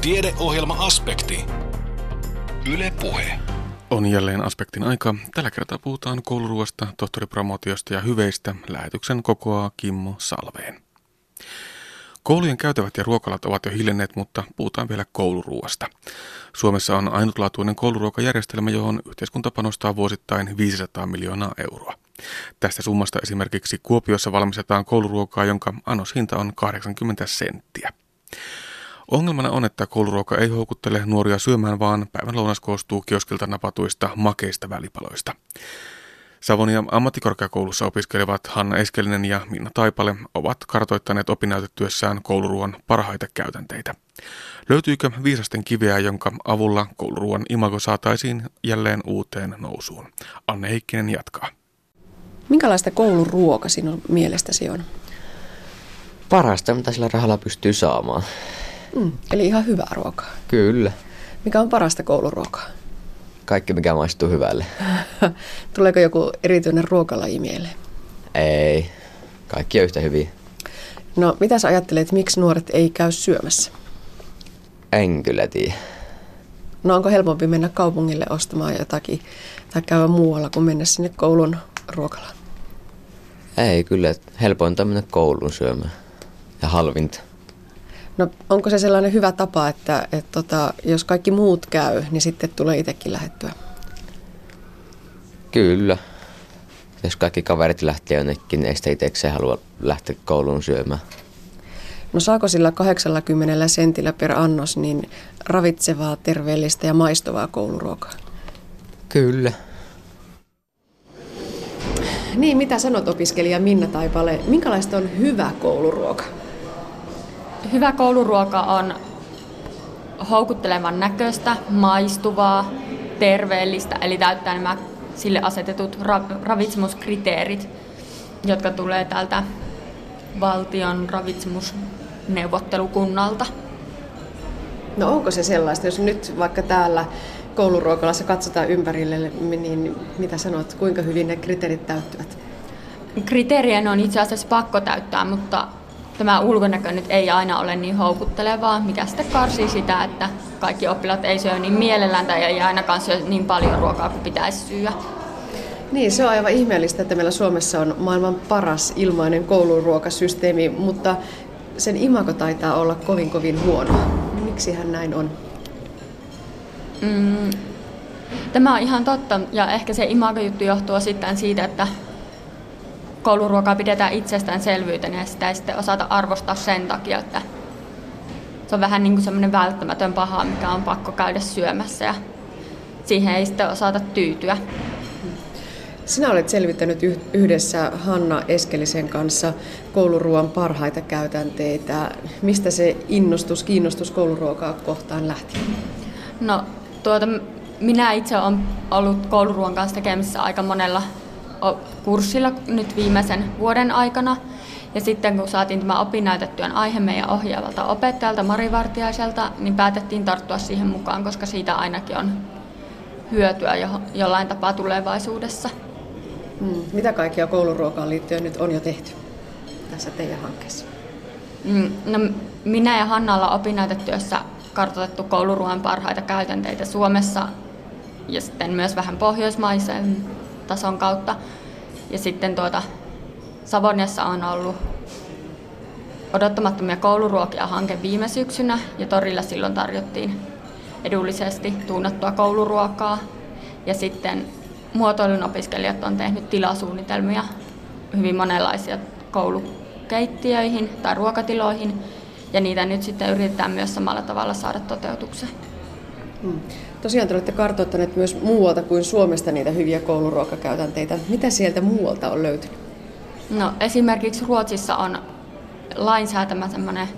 Tiedeohjelma-aspekti. Yle Puhe. On jälleen aspektin aika. Tällä kertaa puhutaan kouluruoasta, tohtoripromootiosta ja hyveistä. Lähetyksen kokoaa Kimmo Salveen. Koulujen käytävät ja ruokalat ovat jo hiljenneet, mutta puhutaan vielä kouluruoasta. Suomessa on ainutlaatuinen kouluruokajärjestelmä, johon yhteiskunta panostaa vuosittain 500 miljoonaa euroa. Tästä summasta esimerkiksi Kuopiossa valmistetaan kouluruokaa, jonka annoshinta on 80 senttiä. Ongelmana on, että kouluruoka ei houkuttele nuoria syömään, vaan päivän lounas koostuu kioskilta napatuista makeista välipaloista. Savonia ammattikorkeakoulussa opiskelevat Hanna Eskelinen ja Minna Taipale ovat kartoittaneet opinnäytetyössään kouluruoan parhaita käytänteitä. Löytyykö viisasten kiveä, jonka avulla kouluruoan imago saataisiin jälleen uuteen nousuun? Anne Heikkinen jatkaa. Minkälaista kouluruoka sinun mielestäsi on? Parasta, mitä sillä rahalla pystyy saamaan. Mm, eli ihan hyvää ruokaa. Kyllä. Mikä on parasta kouluruokaa? Kaikki, mikä maistuu hyvälle. Tuleeko joku erityinen ruokalaji mieleen? Ei. Kaikki on yhtä hyviä. No, mitä sä ajattelet, miksi nuoret ei käy syömässä? En kyllä tiedä. No, onko helpompi mennä kaupungille ostamaan jotakin tai käydä muualla kuin mennä sinne koulun ruokalaan? Ei kyllä. Helpointa mennä kouluun syömään. Ja halvinta. No onko se sellainen hyvä tapa, että, että tota, jos kaikki muut käy, niin sitten tulee itsekin lähettyä? Kyllä. Jos kaikki kaverit lähtee jonnekin, niin ei sitä itsekseen halua lähteä kouluun syömään. No saako sillä 80 sentillä per annos niin ravitsevaa, terveellistä ja maistuvaa kouluruokaa? Kyllä. Niin, mitä sanot opiskelija Minna Taipale? Minkälaista on hyvä kouluruoka? Hyvä kouluruoka on houkuttelevan näköistä, maistuvaa, terveellistä, eli täyttää nämä sille asetetut ra- ravitsemuskriteerit, jotka tulee täältä valtion ravitsemusneuvottelukunnalta. No onko se sellaista, jos nyt vaikka täällä kouluruokalassa katsotaan ympärille, niin mitä sanot, kuinka hyvin ne kriteerit täyttyvät? Kriteerien on itse asiassa pakko täyttää, mutta tämä ulkonäkö nyt ei aina ole niin houkuttelevaa, mikä sitten karsii sitä, että kaikki oppilaat ei syö niin mielellään tai ei ainakaan syö niin paljon ruokaa kuin pitäisi syödä. Niin, se on aivan ihmeellistä, että meillä Suomessa on maailman paras ilmainen kouluruokasysteemi, mutta sen imako taitaa olla kovin kovin huono. Miksi hän näin on? Mm, tämä on ihan totta ja ehkä se imago-juttu johtuu sitten siitä, että kouluruokaa pidetään itsestäänselvyytenä ja sitä ei sitten osata arvostaa sen takia, että se on vähän niin kuin semmoinen välttämätön paha, mikä on pakko käydä syömässä ja siihen ei sitten osata tyytyä. Sinä olet selvittänyt yhdessä Hanna Eskelisen kanssa kouluruoan parhaita käytänteitä. Mistä se innostus, kiinnostus kouluruokaa kohtaan lähti? No, tuota, minä itse olen ollut kouluruoan kanssa tekemisissä aika monella kurssilla nyt viimeisen vuoden aikana. Ja sitten kun saatiin tämä opinnäytetyön aihe meidän ohjaavalta opettajalta Mari Vartiaiselta, niin päätettiin tarttua siihen mukaan, koska siitä ainakin on hyötyä jo, jollain tapaa tulevaisuudessa. Hmm. Mitä kaikkia kouluruokaan liittyen nyt on jo tehty tässä teidän hankkeessa? Hmm. No, minä ja Hanna ollaan opinnäytetyössä kartoitettu kouluruoan parhaita käytänteitä Suomessa ja sitten myös vähän pohjoismaisen tason kautta. Ja sitten tuota, Savoniassa on ollut odottamattomia kouluruokia hanke viime syksynä ja torilla silloin tarjottiin edullisesti tuunattua kouluruokaa. Ja sitten muotoilun opiskelijat on tehnyt tilasuunnitelmia hyvin monenlaisia koulukeittiöihin tai ruokatiloihin ja niitä nyt sitten yritetään myös samalla tavalla saada toteutukseen. Hmm. Tosiaan te olette kartoittaneet myös muualta kuin Suomesta niitä hyviä kouluruokakäytänteitä. Mitä sieltä muualta on löytynyt? No esimerkiksi Ruotsissa on lainsäätämä semmoinen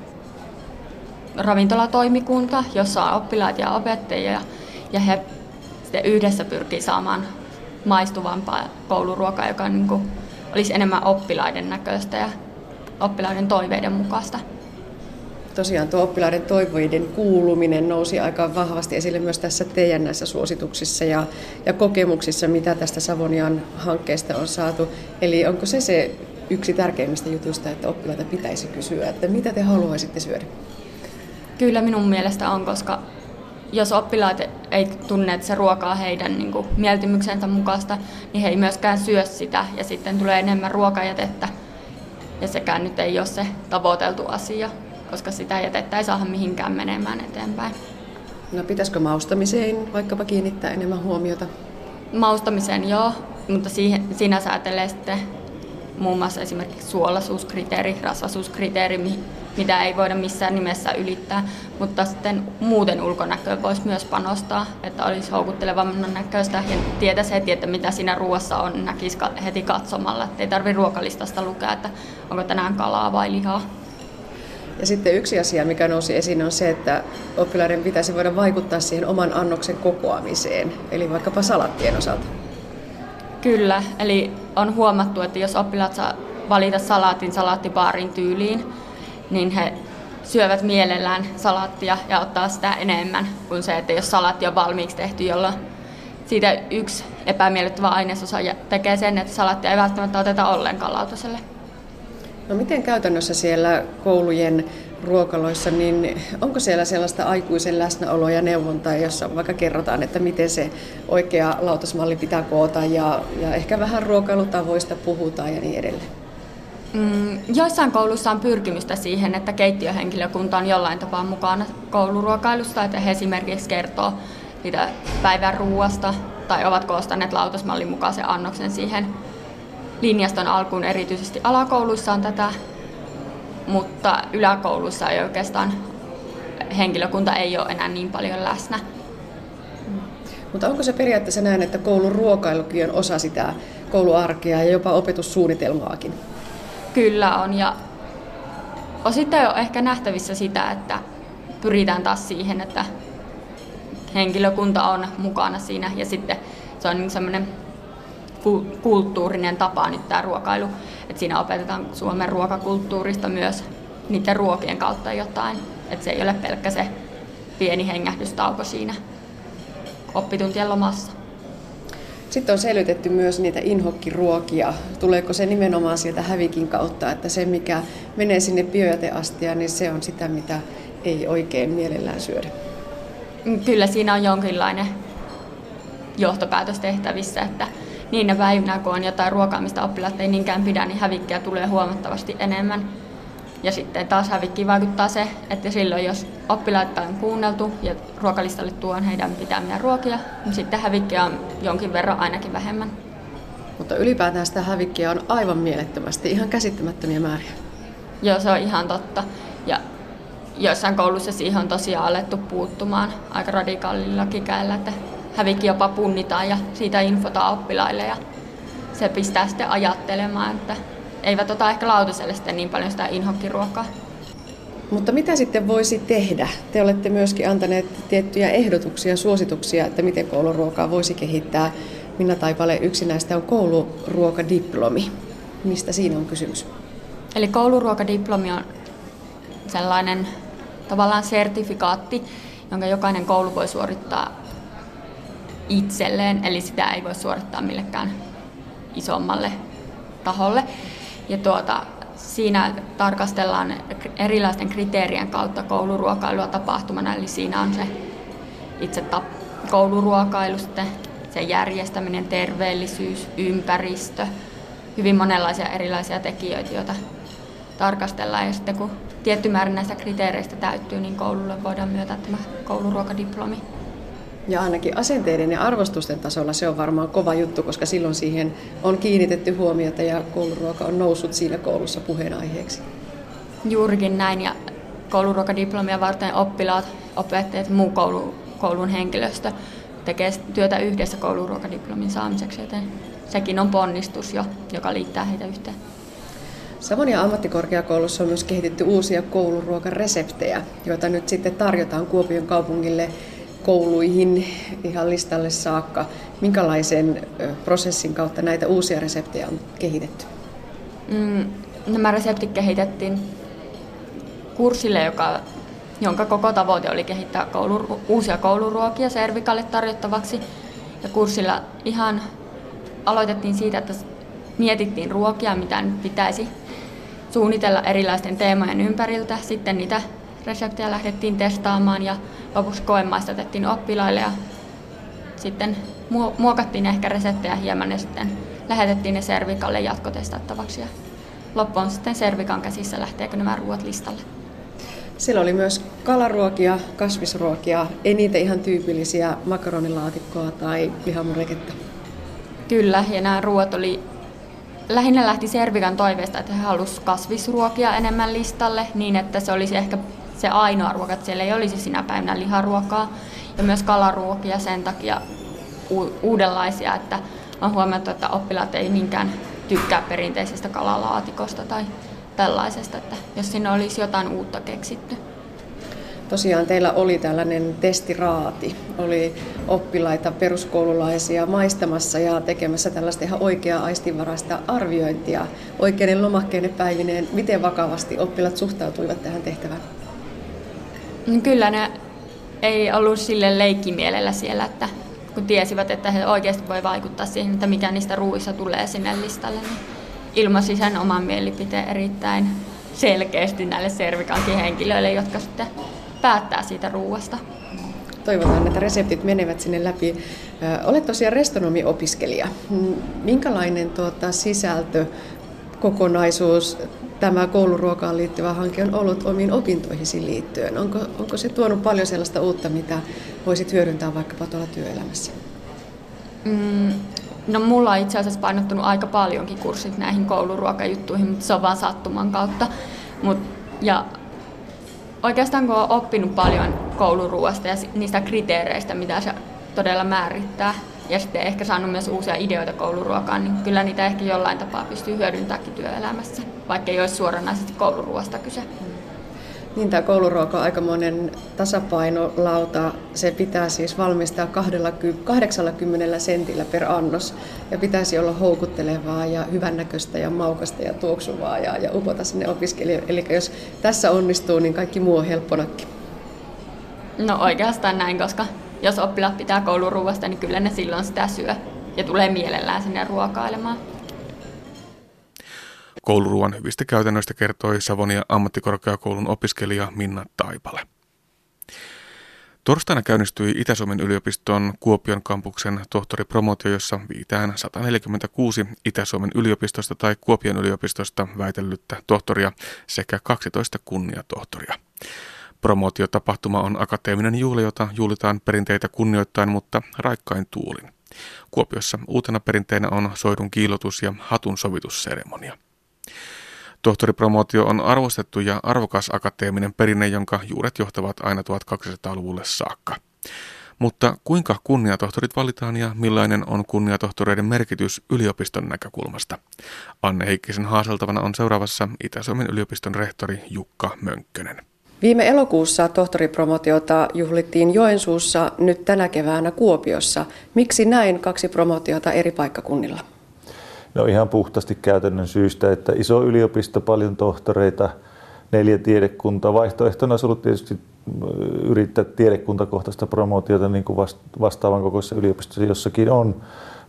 ravintolatoimikunta, jossa on oppilaat ja opettajia ja he sitten yhdessä pyrkii saamaan maistuvampaa kouluruokaa, joka niin kuin olisi enemmän oppilaiden näköistä ja oppilaiden toiveiden mukaista tosiaan tuo oppilaiden toivoiden kuuluminen nousi aika vahvasti esille myös tässä teidän näissä suosituksissa ja, ja kokemuksissa, mitä tästä Savonian hankkeesta on saatu. Eli onko se se yksi tärkeimmistä jutuista, että oppilaita pitäisi kysyä, että mitä te haluaisitte syödä? Kyllä minun mielestä on, koska jos oppilaat ei tunne, että se ruoka on heidän niin kuin, mieltymyksensä mukaista, niin he ei myöskään syö sitä ja sitten tulee enemmän ruokajätettä. Ja sekään nyt ei ole se tavoiteltu asia, koska sitä jätettä ei saada mihinkään menemään eteenpäin. No pitäisikö maustamiseen vaikkapa kiinnittää enemmän huomiota? Maustamiseen joo, mutta siihen, siinä säätelee sitten muun muassa esimerkiksi suolaisuuskriteeri, rasvasuuskriteeri, mitä ei voida missään nimessä ylittää, mutta sitten muuten ulkonäköön voisi myös panostaa, että olisi houkuttelevamman näköistä ja tietäisi heti, että mitä siinä ruoassa on, näkisi heti katsomalla, että ei tarvitse ruokalistasta lukea, että onko tänään kalaa vai lihaa. Ja sitten yksi asia, mikä nousi esiin, on se, että oppilaiden pitäisi voida vaikuttaa siihen oman annoksen kokoamiseen, eli vaikkapa salattien osalta. Kyllä, eli on huomattu, että jos oppilaat saa valita salaatin salaattibaarin tyyliin, niin he syövät mielellään salaattia ja ottaa sitä enemmän kuin se, että jos salaatti on valmiiksi tehty, jolla siitä yksi epämiellyttävä ainesosa tekee sen, että salaattia ei välttämättä oteta ollenkaan lautaselle. No miten käytännössä siellä koulujen ruokaloissa, niin onko siellä sellaista aikuisen läsnäoloa ja neuvontaa, jossa vaikka kerrotaan, että miten se oikea lautasmalli pitää koota ja, ja ehkä vähän ruokailutavoista puhutaan ja niin edelleen? Mm, joissain koulussa on pyrkimystä siihen, että keittiöhenkilökunta on jollain tapaa mukana kouluruokailusta, että he esimerkiksi kertoo siitä päivän ruuasta tai ovat koostaneet lautasmallin mukaisen annoksen siihen linjaston alkuun. Erityisesti alakouluissa on tätä, mutta yläkouluissa ei oikeastaan henkilökunta ei ole enää niin paljon läsnä. Mutta onko se periaatteessa näin, että koulun ruokailukin on osa sitä kouluarkea ja jopa opetussuunnitelmaakin? Kyllä on ja osittain on ehkä nähtävissä sitä, että pyritään taas siihen, että henkilökunta on mukana siinä ja sitten se on niin semmoinen kulttuurinen tapa nyt tämä ruokailu, että siinä opetetaan Suomen ruokakulttuurista myös niiden ruokien kautta jotain, että se ei ole pelkkä se pieni hengähdystauko siinä oppituntien lomassa. Sitten on selvitetty myös niitä inhokkiruokia. Tuleeko se nimenomaan sieltä hävikin kautta, että se mikä menee sinne biojäteastiaan, niin se on sitä, mitä ei oikein mielellään syödä? Kyllä siinä on jonkinlainen johtopäätös tehtävissä, että niinä päivinä, kun on jotain ruokaa, mistä oppilaat ei niinkään pidä, niin hävikkiä tulee huomattavasti enemmän. Ja sitten taas hävikkiin vaikuttaa se, että silloin jos oppilaita on kuunneltu ja ruokalistalle tuon heidän pitämiä ruokia, niin sitten hävikkiä on jonkin verran ainakin vähemmän. Mutta ylipäätään sitä hävikkiä on aivan mielettömästi, ihan käsittämättömiä määriä. Joo, se on ihan totta. Ja joissain kouluissa siihen on tosiaan alettu puuttumaan aika radikaalillakin käellä, että hävikki jopa punnitaan ja siitä infotaan oppilaille ja se pistää sitten ajattelemaan, että eivät ota ehkä lautaselle sitten niin paljon sitä inhokkiruokaa. Mutta mitä sitten voisi tehdä? Te olette myöskin antaneet tiettyjä ehdotuksia, suosituksia, että miten kouluruokaa voisi kehittää. Minna Taipale, yksi näistä on kouluruokadiplomi. Mistä siinä on kysymys? Eli kouluruokadiplomi on sellainen tavallaan sertifikaatti, jonka jokainen koulu voi suorittaa itselleen, eli sitä ei voi suorittaa millekään isommalle taholle. Ja tuota, siinä tarkastellaan erilaisten kriteerien kautta kouluruokailua tapahtumana, eli siinä on se itse tap- kouluruokailu, sitten se järjestäminen, terveellisyys, ympäristö, hyvin monenlaisia erilaisia tekijöitä, joita tarkastellaan. Ja sitten kun tietty määrä näistä kriteereistä täyttyy, niin koululle voidaan myöntää tämä kouluruokadiplomi. Ja ainakin asenteiden ja arvostusten tasolla se on varmaan kova juttu, koska silloin siihen on kiinnitetty huomiota ja kouluruoka on noussut siinä koulussa puheenaiheeksi. Juurikin näin ja kouluruokadiplomia varten oppilaat, opettajat ja muu koulu, koulun henkilöstö tekee työtä yhdessä kouluruokadiplomin saamiseksi, joten sekin on ponnistus jo, joka liittää heitä yhteen. Savonia ammattikorkeakoulussa on myös kehitetty uusia kouluruokareseptejä, joita nyt sitten tarjotaan Kuopion kaupungille kouluihin ihan listalle saakka. Minkälaisen prosessin kautta näitä uusia reseptejä on kehitetty? Mm, nämä reseptit kehitettiin kurssille, joka, jonka koko tavoite oli kehittää koulu, uusia kouluruokia Servikalle tarjottavaksi. Ja kurssilla ihan aloitettiin siitä, että mietittiin ruokia, mitä nyt pitäisi suunnitella erilaisten teemojen ympäriltä. Sitten niitä reseptejä lähdettiin testaamaan ja lopuksi koemaistatettiin oppilaille ja sitten muokattiin ehkä reseptejä hieman ja sitten lähetettiin ne Servikalle jatkotestattavaksi ja loppu on sitten Servikan käsissä, lähteekö nämä ruoat listalle. Siellä oli myös kalaruokia, kasvisruokia, ei niitä ihan tyypillisiä makaronilaatikkoa tai lihamureketta. Kyllä, ja nämä ruoat oli lähinnä lähti Servikan toiveesta, että he halusivat kasvisruokia enemmän listalle, niin että se olisi ehkä se ainoa ruoka, että siellä ei olisi sinä päivänä liharuokaa ja myös kalaruokia sen takia u- uudenlaisia, että on huomattu, että oppilaat ei niinkään tykkää perinteisestä kalalaatikosta tai tällaisesta, että jos sinne olisi jotain uutta keksitty. Tosiaan teillä oli tällainen testiraati, oli oppilaita, peruskoululaisia maistamassa ja tekemässä tällaista ihan oikeaa aistinvaraista arviointia oikeiden lomakkeiden päivineen. Miten vakavasti oppilaat suhtautuivat tähän tehtävään? No kyllä ne ei ollut sille leikkimielellä siellä, että kun tiesivät, että he oikeasti voi vaikuttaa siihen, että mikä niistä ruuissa tulee sinne listalle, niin ilmaisi sen oman mielipiteen erittäin selkeästi näille servikankin henkilöille, jotka sitten päättää siitä ruuasta. Toivotaan, että reseptit menevät sinne läpi. Olet tosiaan restonomiopiskelija. Minkälainen tuota, sisältö, kokonaisuus tämä kouluruokaan liittyvä hanke on ollut omiin opintoihisi liittyen? Onko, onko se tuonut paljon sellaista uutta, mitä voisit hyödyntää vaikkapa tuolla työelämässä? Mm, no mulla on itse asiassa painottunut aika paljonkin kurssit näihin kouluruokajuttuihin, mutta se on vaan sattuman kautta. Mut, ja oikeastaan kun olen oppinut paljon kouluruoasta ja niistä kriteereistä, mitä se todella määrittää, ja sitten ehkä saanut myös uusia ideoita kouluruokaan, niin kyllä niitä ehkä jollain tapaa pystyy hyödyntämään työelämässä, vaikka ei olisi suoranaisesti kouluruoasta kyse. Niin, tämä kouluruoka on aikamoinen tasapainolauta. Se pitää siis valmistaa 80 sentillä per annos ja pitäisi olla houkuttelevaa ja hyvännäköistä ja maukasta ja tuoksuvaa ja, ja upota sinne opiskelijoille. Eli jos tässä onnistuu, niin kaikki muu on helpponakin. No oikeastaan näin, koska jos oppilaat pitää kouluruuasta, niin kyllä ne silloin sitä syö ja tulee mielellään sinne ruokailemaan. Kouluruuan hyvistä käytännöistä kertoi Savonia ammattikorkeakoulun opiskelija Minna Taipale. Torstaina käynnistyi Itä-Suomen yliopiston Kuopion kampuksen tohtoripromotio, jossa viitään 146 Itä-Suomen yliopistosta tai Kuopion yliopistosta väitellyttä tohtoria sekä 12 kunniatohtoria. Promootiotapahtuma on akateeminen juhla, jota juhlitaan perinteitä kunnioittain, mutta raikkain tuulin. Kuopiossa uutena perinteenä on soidun kiilotus ja hatun sovitusseremonia. Tohtoripromootio on arvostettu ja arvokas akateeminen perinne, jonka juuret johtavat aina 1200-luvulle saakka. Mutta kuinka kunniatohtorit valitaan ja millainen on kunniatohtoreiden merkitys yliopiston näkökulmasta? Anne Heikkisen haaseltavana on seuraavassa Itä-Suomen yliopiston rehtori Jukka Mönkkönen. Viime elokuussa tohtoripromotiota juhlittiin Joensuussa, nyt tänä keväänä Kuopiossa. Miksi näin kaksi promotiota eri paikkakunnilla? No ihan puhtaasti käytännön syystä, että iso yliopisto, paljon tohtoreita, neljä tiedekuntaa. Vaihtoehtona olisi ollut tietysti yrittää tiedekuntakohtaista promootiota niin kuin vastaavan kokoisessa yliopistossa jossakin on.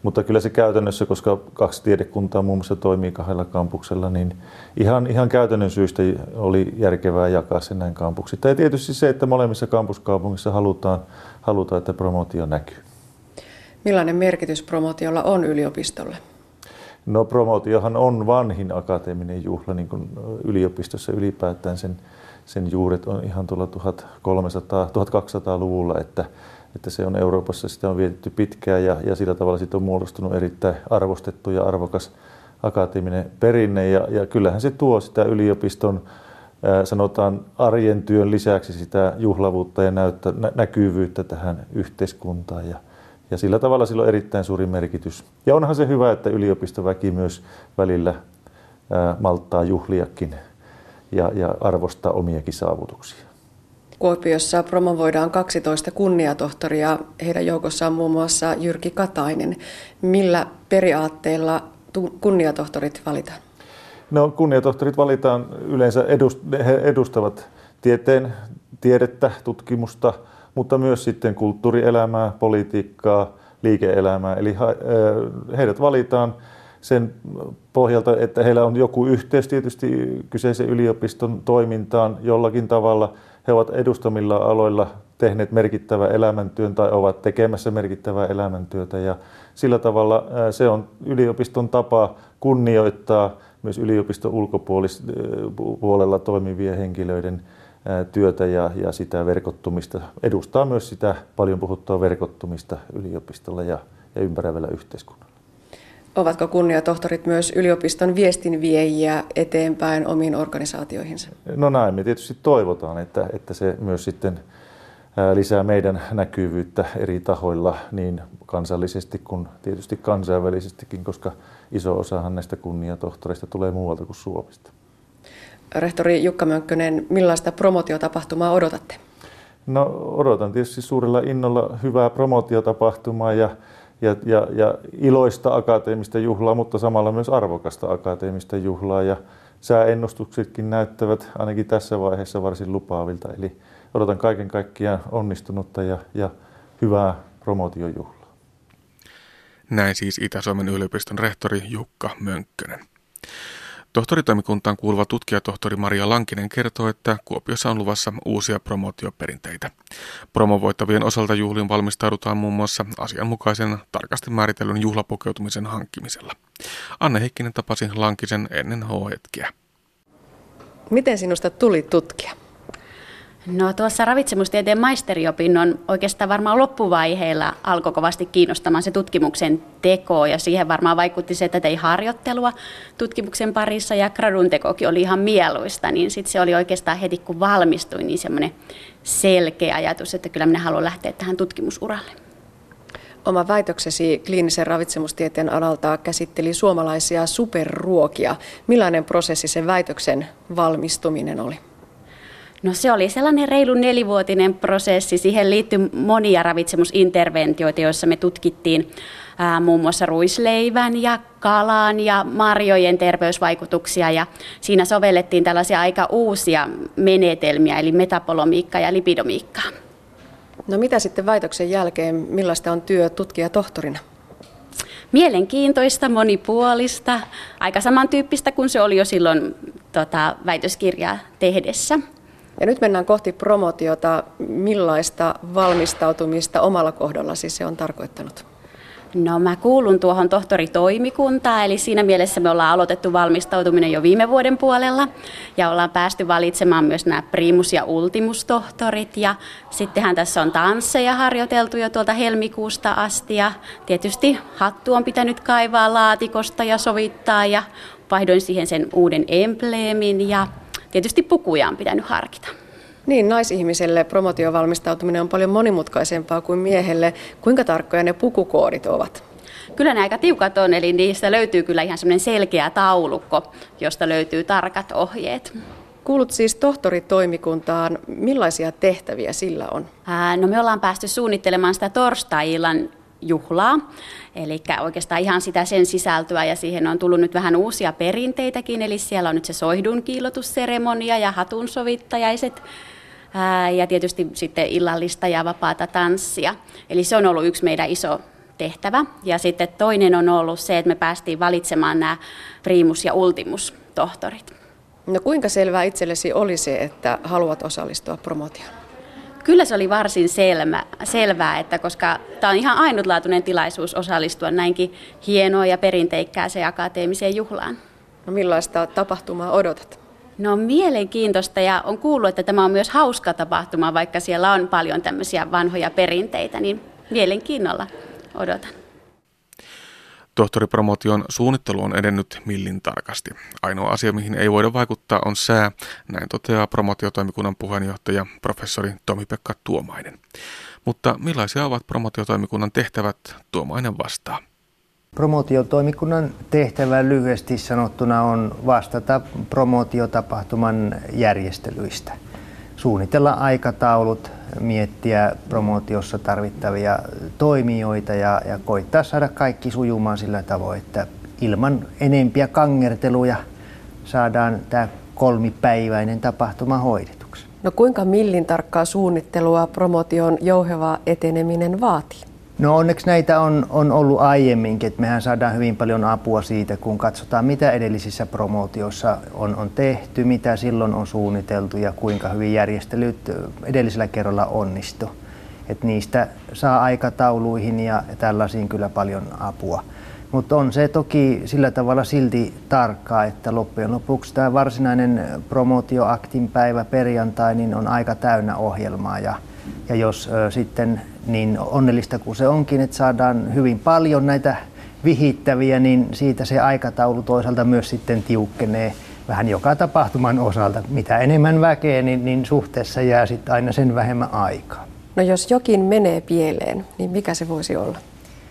Mutta kyllä se käytännössä, koska kaksi tiedekuntaa muun muassa toimii kahdella kampuksella, niin ihan, ihan käytännön syystä oli järkevää jakaa se näin kampuksista. Ja tietysti se, että molemmissa kampuskaupungissa halutaan, halutaan että promootio näkyy. Millainen merkitys promootiolla on yliopistolle? No promootiohan on vanhin akateeminen juhla niin kuin yliopistossa ylipäätään. Sen, sen juuret on ihan tuolla 1300, 1200-luvulla, että että se on Euroopassa, sitä on vietetty pitkään ja, ja sillä tavalla siitä on muodostunut erittäin arvostettu ja arvokas akateeminen perinne. Ja, ja kyllähän se tuo sitä yliopiston, sanotaan arjen työn lisäksi sitä juhlavuutta ja näyttä, nä, näkyvyyttä tähän yhteiskuntaan. Ja, ja sillä tavalla sillä on erittäin suuri merkitys. Ja onhan se hyvä, että yliopistoväki myös välillä ää, malttaa juhliakin ja, ja arvostaa omiakin saavutuksia. Kuopiossa promovoidaan 12 kunniatohtoria. Heidän joukossaan muun muassa Jyrki Katainen. Millä periaatteella kunniatohtorit valitaan? No, kunniatohtorit valitaan yleensä, edust, he edustavat tieteen, tiedettä, tutkimusta, mutta myös sitten kulttuurielämää, politiikkaa, liike-elämää. Eli heidät valitaan sen pohjalta, että heillä on joku yhteys tietysti kyseisen yliopiston toimintaan jollakin tavalla – he ovat edustamilla aloilla tehneet merkittävää elämäntyön tai ovat tekemässä merkittävää elämäntyötä ja sillä tavalla se on yliopiston tapa kunnioittaa myös yliopiston ulkopuolella toimivien henkilöiden työtä ja, ja sitä verkottumista, edustaa myös sitä paljon puhuttua verkottumista yliopistolla ja, ja ympäröivällä yhteiskunnalla. Ovatko kunniatohtorit myös yliopiston viestinviejiä eteenpäin omiin organisaatioihinsa? No näin, me tietysti toivotaan, että, että se myös sitten lisää meidän näkyvyyttä eri tahoilla niin kansallisesti kuin tietysti kansainvälisestikin, koska iso osahan näistä kunniatohtoreista tulee muualta kuin Suomesta. Rehtori Jukka Mönkkönen, millaista promotiotapahtumaa odotatte? No odotan tietysti suurella innolla hyvää promotiotapahtumaa ja, ja, ja, ja iloista akateemista juhlaa, mutta samalla myös arvokasta akateemista juhlaa. Ja sääennustuksetkin näyttävät ainakin tässä vaiheessa varsin lupaavilta. Eli odotan kaiken kaikkiaan onnistunutta ja, ja hyvää promotiojuhlaa. Näin siis Itä-Suomen yliopiston rehtori Jukka Mönkkönen. Tohtoritoimikuntaan kuuluva tutkijatohtori Maria Lankinen kertoo, että Kuopiossa on luvassa uusia promotioperinteitä. Promovoittavien osalta juhliin valmistaudutaan muun muassa asianmukaisen tarkasti määritellyn juhlapukeutumisen hankkimisella. Anne Heikkinen tapasi Lankisen ennen H-hetkiä. Miten sinusta tuli tutkija? No tuossa ravitsemustieteen maisteriopinnon oikeastaan varmaan loppuvaiheilla alkoi kovasti kiinnostamaan se tutkimuksen teko ja siihen varmaan vaikutti se, että tein harjoittelua tutkimuksen parissa ja gradun tekokin oli ihan mieluista, niin sitten se oli oikeastaan heti kun valmistuin niin semmoinen selkeä ajatus, että kyllä minä haluan lähteä tähän tutkimusuralle. Oma väitöksesi kliinisen ravitsemustieteen alalta käsitteli suomalaisia superruokia. Millainen prosessi sen väitöksen valmistuminen oli? No se oli sellainen reilu nelivuotinen prosessi. Siihen liittyi monia ravitsemusinterventioita, joissa me tutkittiin ää, muun muassa ruisleivän ja kalan ja marjojen terveysvaikutuksia. Ja siinä sovellettiin tällaisia aika uusia menetelmiä, eli metabolomiikkaa ja lipidomiikkaa. No mitä sitten väitöksen jälkeen, millaista on työ tutkija tohtorina? Mielenkiintoista, monipuolista, aika samantyyppistä kuin se oli jo silloin tota, väitöskirjaa tehdessä. Ja nyt mennään kohti promotiota. Millaista valmistautumista omalla kohdallasi se on tarkoittanut? No mä kuulun tuohon tohtoritoimikuntaan, eli siinä mielessä me ollaan aloitettu valmistautuminen jo viime vuoden puolella ja ollaan päästy valitsemaan myös nämä primus- ja ultimustohtorit ja sittenhän tässä on tansseja harjoiteltu jo tuolta helmikuusta asti ja tietysti hattu on pitänyt kaivaa laatikosta ja sovittaa ja vaihdoin siihen sen uuden embleemin ja tietysti pukuja on pitänyt harkita. Niin, naisihmiselle promotiovalmistautuminen on paljon monimutkaisempaa kuin miehelle. Kuinka tarkkoja ne pukukoodit ovat? Kyllä ne aika tiukat on, eli niistä löytyy kyllä ihan semmoinen selkeä taulukko, josta löytyy tarkat ohjeet. Kuulut siis tohtoritoimikuntaan. Millaisia tehtäviä sillä on? Ää, no me ollaan päästy suunnittelemaan sitä torstai-illan juhlaa. Eli oikeastaan ihan sitä sen sisältöä ja siihen on tullut nyt vähän uusia perinteitäkin, eli siellä on nyt se soihdun kiilotusseremonia ja hatunsovittajaiset ja tietysti sitten illallista ja vapaata tanssia. Eli se on ollut yksi meidän iso tehtävä. Ja sitten toinen on ollut se, että me päästiin valitsemaan nämä primus- ja ultimus-tohtorit. No kuinka selvää itsellesi oli se, että haluat osallistua promotioon? Kyllä se oli varsin selvä, selvää, että koska tämä on ihan ainutlaatuinen tilaisuus osallistua näinkin hienoon ja perinteikkääseen akateemiseen juhlaan. No millaista tapahtumaa odotat? No mielenkiintoista ja on kuullut, että tämä on myös hauska tapahtuma, vaikka siellä on paljon tämmöisiä vanhoja perinteitä, niin mielenkiinnolla odotan. Tohtoripromotion suunnittelu on edennyt millin tarkasti. Ainoa asia, mihin ei voida vaikuttaa, on sää, näin toteaa promotiotoimikunnan puheenjohtaja professori Tomi-Pekka Tuomainen. Mutta millaisia ovat promotiotoimikunnan tehtävät? Tuomainen vastaa. Promotiotoimikunnan tehtävä lyhyesti sanottuna on vastata promotiotapahtuman järjestelyistä. Suunnitella aikataulut, miettiä promootiossa tarvittavia toimijoita ja, ja koittaa saada kaikki sujumaan sillä tavoin, että ilman enempiä kangerteluja saadaan tämä kolmipäiväinen tapahtuma hoidetuksi. No kuinka millin tarkkaa suunnittelua promotion jouheva eteneminen vaatii? No onneksi näitä on, on ollut aiemminkin, että mehän saadaan hyvin paljon apua siitä, kun katsotaan mitä edellisissä promootioissa on, on tehty, mitä silloin on suunniteltu ja kuinka hyvin järjestelyt edellisellä kerralla onnistu. Et niistä saa aikatauluihin ja tällaisiin kyllä paljon apua. Mutta on se toki sillä tavalla silti tarkkaa, että loppujen lopuksi tämä varsinainen promootioaktin päivä perjantai niin on aika täynnä ohjelmaa ja, ja jos ö, sitten niin onnellista kuin se onkin, että saadaan hyvin paljon näitä vihittäviä, niin siitä se aikataulu toisaalta myös sitten tiukkenee vähän joka tapahtuman osalta. Mitä enemmän väkeä, niin, niin suhteessa jää sitten aina sen vähemmän aikaa. No jos jokin menee pieleen, niin mikä se voisi olla?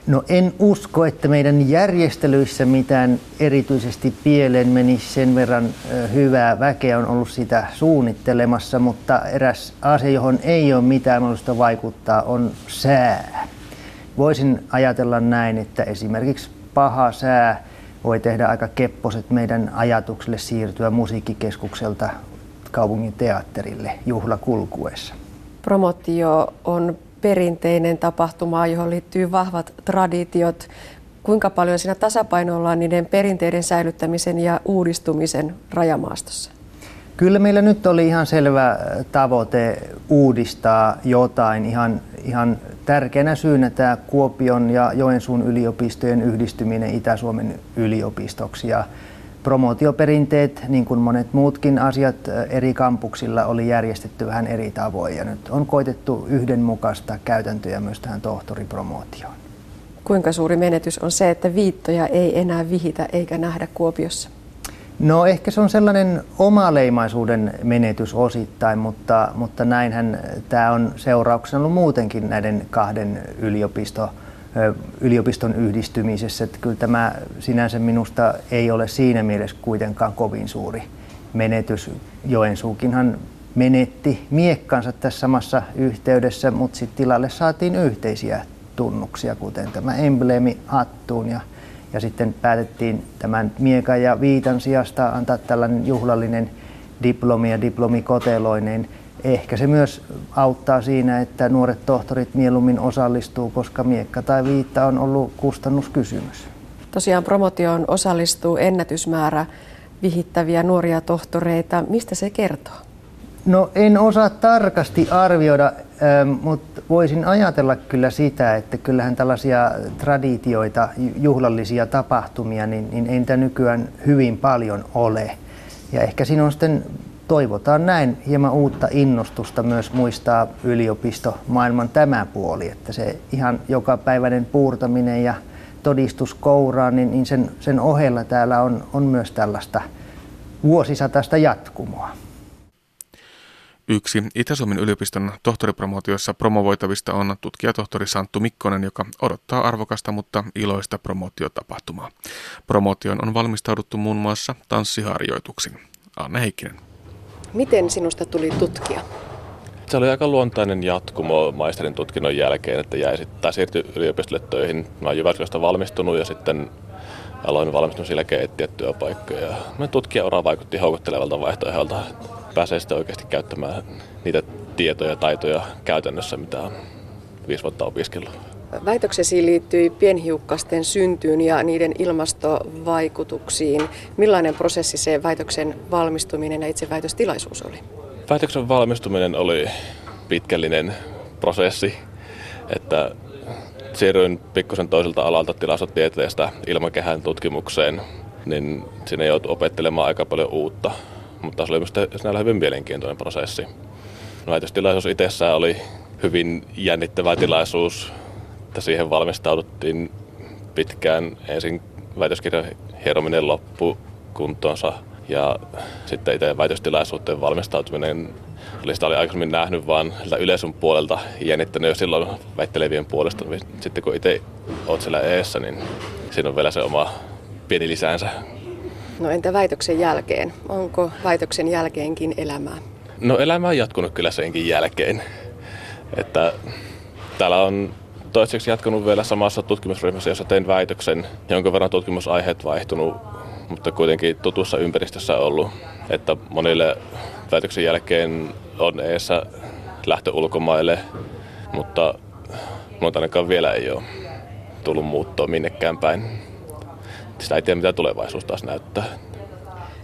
No en usko, että meidän järjestelyissä mitään erityisesti pieleen menisi sen verran hyvää väkeä on ollut sitä suunnittelemassa, mutta eräs asia, johon ei ole mitään mahdollista vaikuttaa, on sää. Voisin ajatella näin, että esimerkiksi paha sää voi tehdä aika kepposet meidän ajatukselle siirtyä musiikkikeskukselta kaupungin teatterille juhlakulkuessa. Promotio on perinteinen tapahtuma, johon liittyy vahvat traditiot. Kuinka paljon siinä tasapainoillaan niiden perinteiden säilyttämisen ja uudistumisen rajamaastossa? Kyllä meillä nyt oli ihan selvä tavoite uudistaa jotain. Ihan, ihan tärkeänä syynä tämä Kuopion ja Joensuun yliopistojen yhdistyminen Itä-Suomen yliopistoksi. Ja Promotioperinteet, niin kuin monet muutkin asiat eri kampuksilla, oli järjestetty vähän eri tavoin ja nyt on koitettu yhdenmukaista käytäntöjä myös tähän tohtoripromootioon. Kuinka suuri menetys on se, että viittoja ei enää vihitä eikä nähdä Kuopiossa? No ehkä se on sellainen omaleimaisuuden menetys osittain, mutta, mutta näinhän tämä on seurauksena ollut muutenkin näiden kahden yliopiston yliopiston yhdistymisessä. Että kyllä tämä sinänsä minusta ei ole siinä mielessä kuitenkaan kovin suuri menetys. Joensuukinhan menetti miekkansa tässä samassa yhteydessä, mutta sitten tilalle saatiin yhteisiä tunnuksia, kuten tämä embleemi hattuun ja, ja sitten päätettiin tämän miekan ja viitan sijasta antaa tällainen juhlallinen diplomi ja diplomikoteloineen ehkä se myös auttaa siinä, että nuoret tohtorit mieluummin osallistuu, koska miekka tai viitta on ollut kustannuskysymys. Tosiaan promotioon osallistuu ennätysmäärä vihittäviä nuoria tohtoreita. Mistä se kertoo? No en osaa tarkasti arvioida, ähm, mutta voisin ajatella kyllä sitä, että kyllähän tällaisia traditioita, juhlallisia tapahtumia, niin, niin ei niitä nykyään hyvin paljon ole. Ja ehkä siinä on sitten toivotaan näin hieman uutta innostusta myös muistaa yliopisto maailman tämä puoli, että se ihan jokapäiväinen puurtaminen ja todistus kouraan, niin, niin sen, sen ohella täällä on, on myös tällaista vuosisatasta jatkumoa. Yksi Itä-Suomen yliopiston tohtoripromootiossa promovoitavista on tutkijatohtori Santtu Mikkonen, joka odottaa arvokasta, mutta iloista promotiotapahtumaa. Promootion on valmistauduttu muun muassa tanssiharjoituksin. Anne Heikkinen. Miten sinusta tuli tutkija? Se oli aika luontainen jatkumo maisterin tutkinnon jälkeen, että jäi sitten, siirtyi yliopistolle töihin. Mä olen Jyväskylästä valmistunut ja sitten aloin valmistumisen jälkeen etsiä työpaikkoja. Mä tutkijaura vaikutti houkuttelevalta vaihtoehdolta. Pääsee sitten oikeasti käyttämään niitä tietoja ja taitoja käytännössä, mitä on viisi vuotta opiskellut. Väitöksesi liittyi pienhiukkasten syntyyn ja niiden ilmastovaikutuksiin. Millainen prosessi se väitöksen valmistuminen ja itse väitöstilaisuus oli? Väitöksen valmistuminen oli pitkällinen prosessi, että siirryin pikkusen toiselta alalta tilastotieteestä ilmakehän tutkimukseen, niin sinne joutui opettelemaan aika paljon uutta. Mutta se oli myös hyvin mielenkiintoinen prosessi. Väitöstilaisuus itsessään oli hyvin jännittävä tilaisuus että siihen valmistauduttiin pitkään ensin väitöskirjan hierominen loppu kuntonsa ja sitten itse väitöstilaisuuteen valmistautuminen oli sitä oli aikaisemmin nähnyt vaan yleisön puolelta jännittänyt jo silloin väittelevien puolesta. Sitten kun itse oot siellä eessä, niin siinä on vielä se oma pieni lisäänsä. No entä väitöksen jälkeen? Onko väitöksen jälkeenkin elämää? No elämä on jatkunut kyllä senkin jälkeen. Että täällä on toiseksi jatkanut vielä samassa tutkimusryhmässä, jossa tein väitöksen. Jonkin verran tutkimusaiheet vaihtunut, mutta kuitenkin tutussa ympäristössä ollut. Että monille väitöksen jälkeen on eessä lähtö ulkomaille, mutta mutta ainakaan vielä ei ole tullut muuttoa minnekään päin. Sitä ei tiedä, mitä tulevaisuus taas näyttää.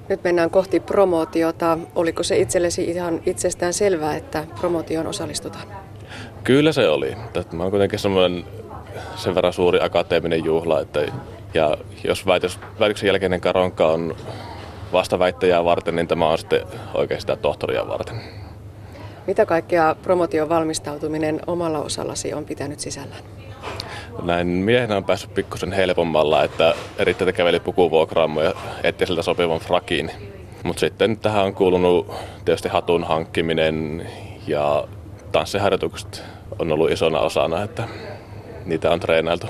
Nyt mennään kohti promootiota. Oliko se itsellesi ihan itsestään selvää, että promootioon osallistutaan? Kyllä se oli. Mä oon kuitenkin semmoinen sen verran suuri akateeminen juhla, että ja jos väitös, väitöksen jälkeinen karonka on vastaväittäjää varten, niin tämä on sitten sitä tohtoria varten. Mitä kaikkea promotion valmistautuminen omalla osallasi on pitänyt sisällään? Näin miehenä on päässyt pikkusen helpommalla, että erittäin käveli pukuvuokraamaan ja etsiä siltä sopivan frakin. Mutta sitten tähän on kuulunut tietysti hatun hankkiminen ja tanssiharjoitukset on ollut isona osana, että niitä on treenailtu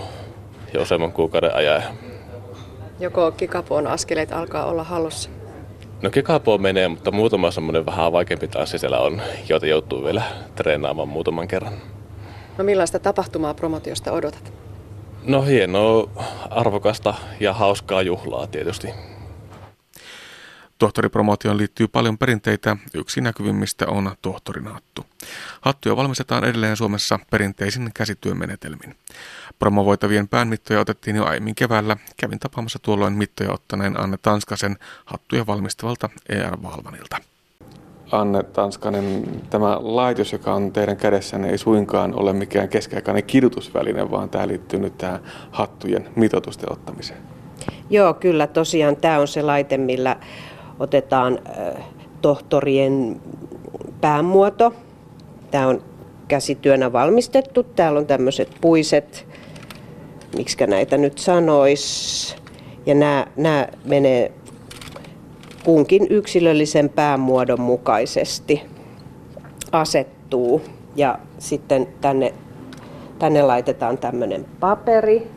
jo useamman kuukauden ajan. Joko kikapoon askeleet alkaa olla hallussa? No kikapoon menee, mutta muutama semmoinen vähän vaikeampi tanssi siellä on, joita joutuu vielä treenaamaan muutaman kerran. No millaista tapahtumaa promotiosta odotat? No hienoa, arvokasta ja hauskaa juhlaa tietysti. Tohtoripromootioon liittyy paljon perinteitä. Yksi näkyvimmistä on tohtorin hattu. Hattuja valmistetaan edelleen Suomessa perinteisin käsityömenetelmin. Promovoitavien päänmittoja otettiin jo aiemmin keväällä. Kävin tapaamassa tuolloin mittoja ottaneen Anne Tanskasen hattuja valmistavalta ER Valvanilta. Anne Tanskanen, tämä laitos, joka on teidän kädessänne, ei suinkaan ole mikään keskiaikainen kirjoitusväline, vaan tämä liittyy nyt tähän hattujen mitoitusten ottamiseen. Joo, kyllä tosiaan tämä on se laite, millä otetaan tohtorien päämuoto. Tämä on käsityönä valmistettu. Täällä on tämmöiset puiset, miksi näitä nyt sanois. Ja nämä, nämä menee kunkin yksilöllisen päämuodon mukaisesti asettuu. Ja sitten tänne, tänne laitetaan tämmöinen paperi.